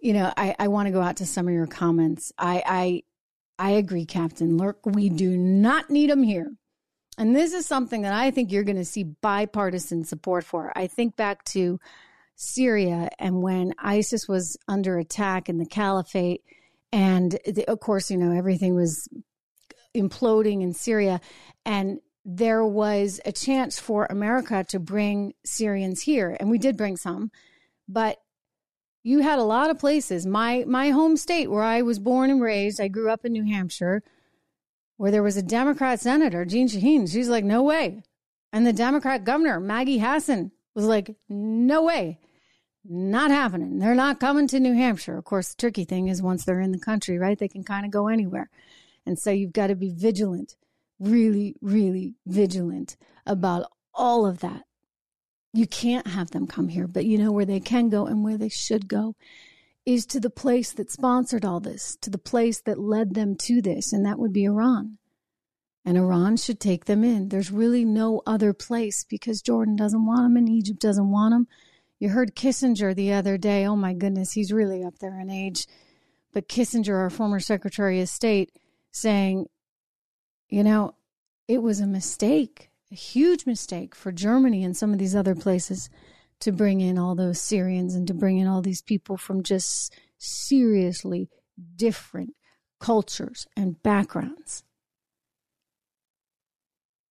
Speaker 1: You know, I, I want to go out to some of your comments. I, I, I agree, Captain Lurk. We do not need them here. And this is something that I think you're going to see bipartisan support for. I think back to Syria and when ISIS was under attack in the caliphate, and the, of course, you know, everything was imploding in Syria. And there was a chance for America to bring Syrians here. And we did bring some, but you had a lot of places. My my home state where I was born and raised, I grew up in New Hampshire where there was a Democrat senator, Jeanne Shaheen. She's like, no way. And the Democrat governor, Maggie Hassan, was like, no way. Not happening. They're not coming to New Hampshire. Of course, the tricky thing is once they're in the country, right, they can kind of go anywhere. And so you've got to be vigilant, really, really vigilant about all of that. You can't have them come here, but you know where they can go and where they should go is to the place that sponsored all this, to the place that led them to this, and that would be Iran. And Iran should take them in. There's really no other place because Jordan doesn't want them and Egypt doesn't want them. You heard Kissinger the other day. Oh my goodness, he's really up there in age. But Kissinger, our former Secretary of State, saying, you know, it was a mistake, a huge mistake for Germany and some of these other places to bring in all those Syrians and to bring in all these people from just seriously different cultures and backgrounds.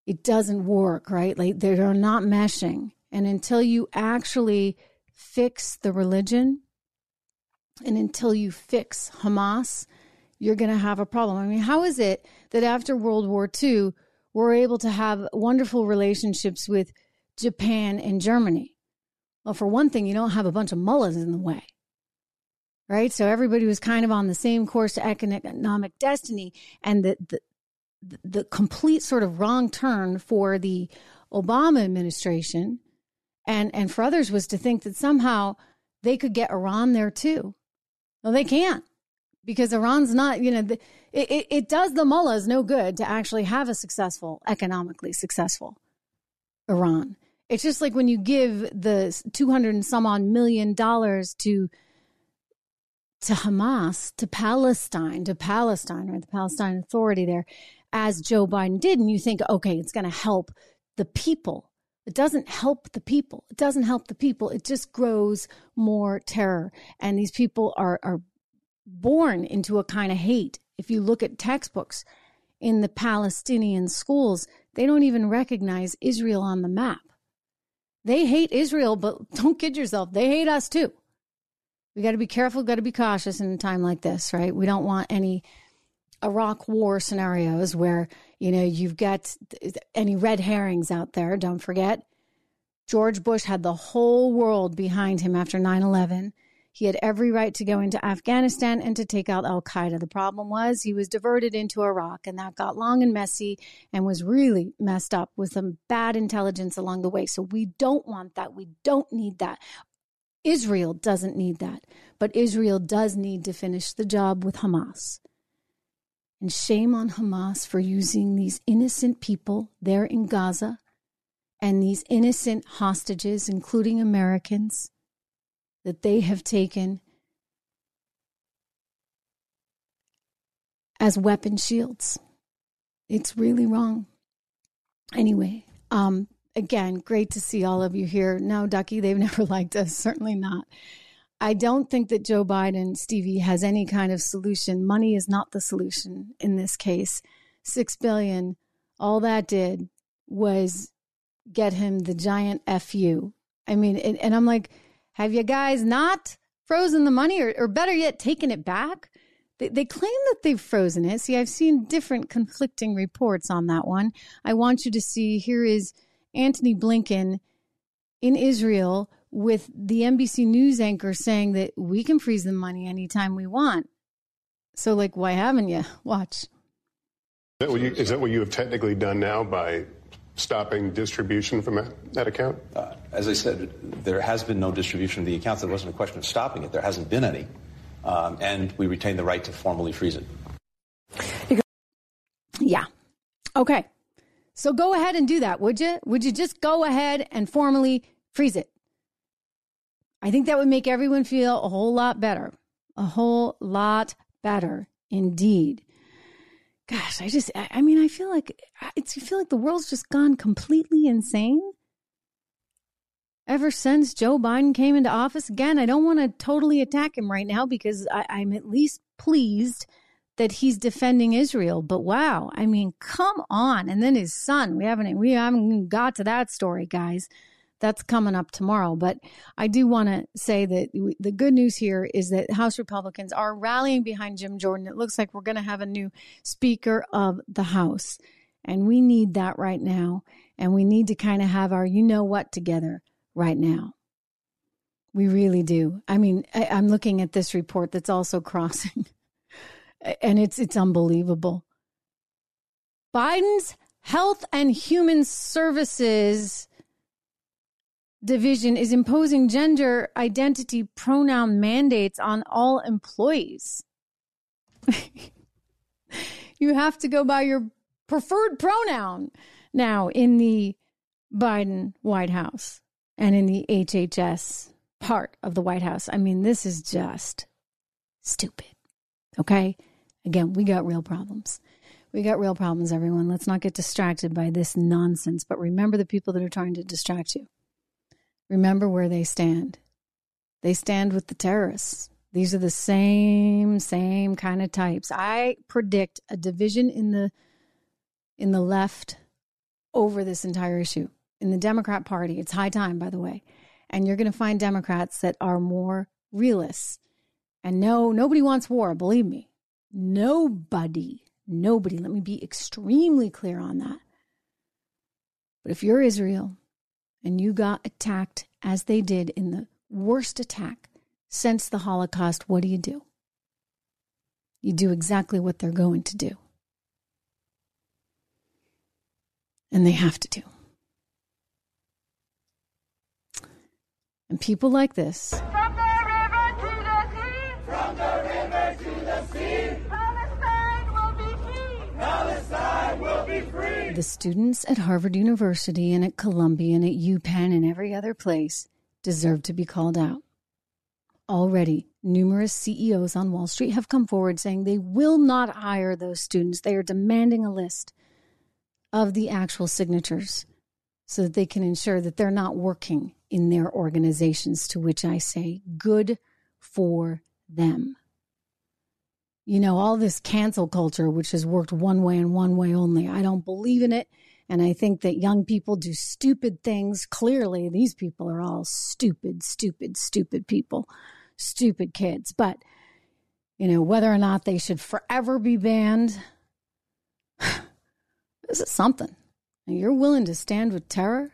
Speaker 1: It doesn't work, right? Like they're not meshing. And until you actually fix the religion and until you fix Hamas, you're going to have a problem. I mean, how is it that after World War II, we're able to have wonderful relationships with Japan and Germany? Well, for one thing, you don't have a bunch of mullahs in the way, right? So everybody was kind of on the same course to economic destiny, and the the, the complete sort of wrong turn for the Obama administration, and and for others was to think that somehow they could get Iran there too. Well, they can't because Iran's not, you know, the, it, it does the mullahs no good to actually have a successful, economically successful Iran It's just like when you give the 200 and some odd million dollars to to Hamas, to Palestine, to Palestine, right? The Palestine Authority there, as Joe Biden did, and you think, okay, it's going to help the people. It doesn't help the people. It doesn't help the people. It just grows more terror. And these people are, are born into a kind of hate. If you look at textbooks in the Palestinian schools, they don't even recognize Israel on the map. They hate Israel, but [LAUGHS] don't kid yourself, they hate us too. We got to be careful, got to be cautious in a time like this, right? We don't want any Iraq war scenarios where, you know, you've got any red herrings out there. Don't forget, George Bush had the whole world behind him after 9 11. He had every right to go into Afghanistan and to take out Al Qaeda. The problem was he was diverted into Iraq, and that got long and messy and was really messed up with some bad intelligence along the way. So we don't want that. We don't need that. Israel doesn't need that, but Israel does need to finish the job with Hamas. And shame on Hamas for using these innocent people there in Gaza and these innocent hostages, including Americans, that they have taken as weapon shields. It's really wrong. Anyway, um, again, great to see all of you here. No, Ducky, they've [LAUGHS] never liked us. Certainly not. I don't think that Joe Biden, Stevie, has any kind of solution. Money is not the solution in this case. Six billion, all that did was get him the giant FU. I mean, and, and I'm like, have you guys not frozen the money or, or better yet, taken it back? They, they claim that they've frozen it. See, I've seen different conflicting reports on that one. I want you to see here is Antony Blinken in Israel with the NBC News anchor saying that we can freeze the money anytime we want. So, like, why haven't you? Watch. Is
Speaker 18: that you, is that what you have technically done now by stopping distribution from that, that account?
Speaker 19: Uh, as I said, there has been no distribution of the accounts. It wasn't a question of stopping it. There hasn't been any. Um, and we retain the right to formally freeze it.
Speaker 1: Yeah. Okay. So go ahead and do that, would you? Would you just go ahead and formally freeze it? I think that would make everyone feel a whole lot better. A whole lot better indeed. Gosh, I just, I, mean, I feel like it's, I feel like the world's just gone completely insane ever since Joe Biden came into office. Again, I don't want to totally attack him right now because I, I'm at least pleased that he's defending Israel. But wow, I mean, come on. And then his son, we haven't we haven't got to that story, guys. That's coming up tomorrow. But I do want to say that the good news here is that House Republicans are rallying behind Jim Jordan. It looks like we're going to have a new Speaker of the House. And we need that right now. And we need to kind of have our you know what together right now. We really do. I mean, I, I'm looking at this report that's also [LAUGHS] crossing and it's it's unbelievable. Biden's Health and Human Services division is imposing gender identity pronoun mandates on all employees. [LAUGHS] you have to go by your preferred pronoun now in the Biden White House and in the HHS part of the White House. I mean, this is just stupid. Okay? Again, we got real problems. We got real problems, everyone. Let's not get distracted by this nonsense, but remember the people that are trying to distract you. Remember where they stand. They stand with the terrorists. These are the same, same kind of types. I predict a division in the in the left over this entire issue. In the Democrat Party, it's high time, by the way. And you're going to find Democrats that are more realists. And no, nobody wants war, believe me. Nobody, nobody. Let me be extremely clear on that. But if you're Israel and you got attacked as they did in the worst attack since the Holocaust, what do you do? You do exactly what they're going to do. And they have to do. And people like this. The students at Harvard University and at Columbia and at UPenn and every other place deserve to be called out. Already, numerous CEOs on Wall Street have come forward saying they will not hire those students. They are demanding a list of the actual signatures so that they can ensure that they're not working in their organizations, to which I say, good for them. You know, all this cancel culture, which has worked one way and one way only, I don't believe in it. And I think that young people do stupid things. Clearly, these people are all stupid, stupid, stupid people, stupid kids. But, you know, whether or not they should forever be banned, [SIGHS] this is something. And you're willing to stand with terror?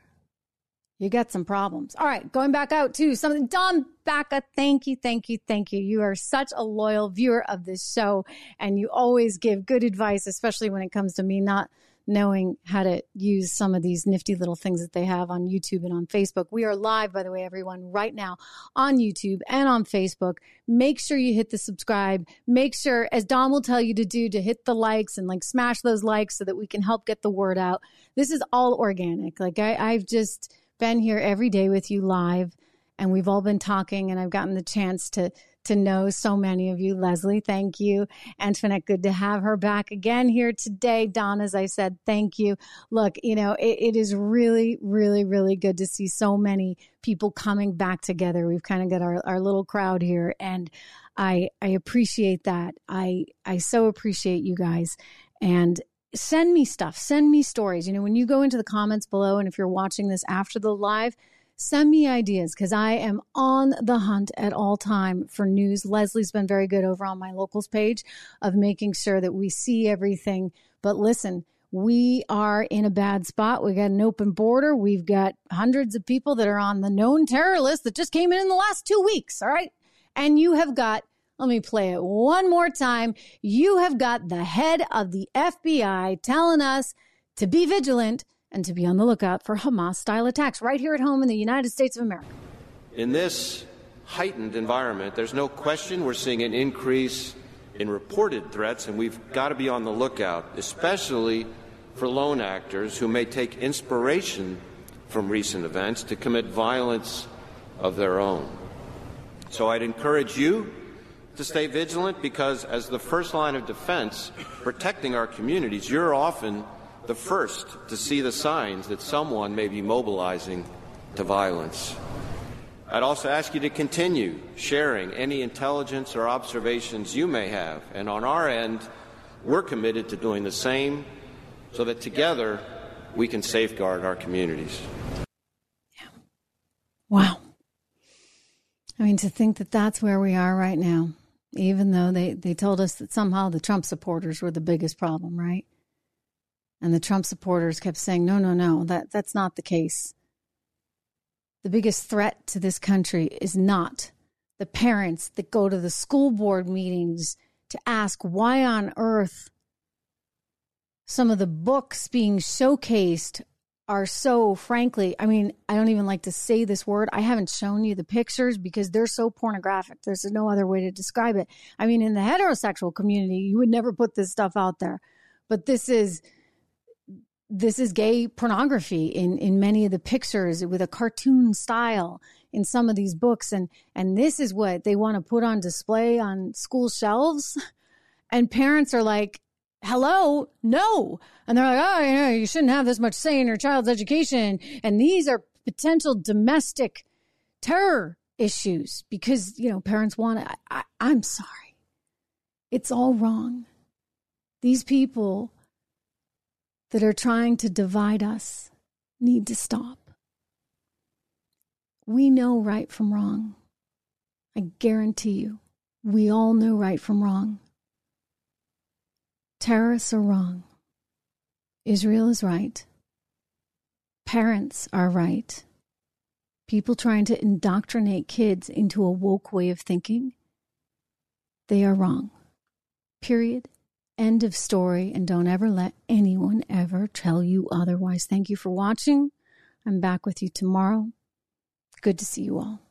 Speaker 1: You got some problems. All right, going back out to something. Don Bacca, thank you, thank you, thank you. You are such a loyal viewer of this show, and you always give good advice, especially when it comes to me not knowing how to use some of these nifty little things that they have on YouTube and on Facebook. We are live, by the way, everyone, right now on YouTube and on Facebook. Make sure you hit the subscribe. Make sure, as Don will tell you to do, to hit the likes and like smash those likes so that we can help get the word out. This is all organic. Like I, I've just been here every day with you live and we've all been talking and I've gotten the chance to to know so many of you. Leslie, thank you. Antoinette, good to have her back again here today. Don, as I said, thank you. Look, you know, it, it is really, really, really good to see so many people coming back together. We've kind of got our, our little crowd here and I I appreciate that. I I so appreciate you guys. And send me stuff, send me stories. You know, when you go into the comments below, and if you're watching this after the live, send me ideas because I am on the hunt at all time for news. Leslie's been very good over on my locals page of making sure that we see everything. But listen, we are in a bad spot. We got an open border. We've got hundreds of people that are on the known terror list that just came in in the last two weeks. All right. And you have got, let me play it one more time. You have got the head of the FBI telling us to be vigilant and to be on the lookout for Hamas style attacks right here at home in the United States of America.
Speaker 6: In this heightened environment, there's no question we're seeing an increase in reported threats, and we've got to be on the lookout, especially for lone actors who may take inspiration from recent events to commit violence of their own. So I'd encourage you to stay vigilant because, as the first line of defense, protecting our communities, you're often the first to see the signs that someone may be mobilizing to violence. I'd also ask you to continue sharing any intelligence or observations you may have. And on our end, we're committed to doing the same so that together we can safeguard our communities.
Speaker 1: Yeah. Wow. I mean, to think that that's where we are right now, even though they, they told us that somehow the Trump supporters were the biggest problem, right? And the Trump supporters kept saying, no, no, no, that, that's not the case. The biggest threat to this country is not the parents that go to the school board meetings to ask why on earth some of the books being showcased are so frankly i mean i don't even like to say this word. I haven't shown you the pictures because they're so pornographic. There's no other way to describe it. I mean in the heterosexual community you would never put this stuff out there. But this is this is gay pornography in in many of the pictures with a cartoon style in some of these books. And and this is what they want to put on display on school shelves. [LAUGHS] And parents are like hello no and they're like oh you know you shouldn't have this much say in your child's education and these are potential domestic terror issues because you know parents want to I, i'm sorry it's all wrong these people that are trying to divide us need to stop. We know right from wrong. I guarantee you, we all know right from wrong. Terrorists are wrong. Israel is right. Parents are right. People trying to indoctrinate kids into a woke way of thinking, they are wrong. Period. End of story. And don't ever let anyone ever tell you otherwise. Thank you for watching. I'm back with you tomorrow. Good to see you all.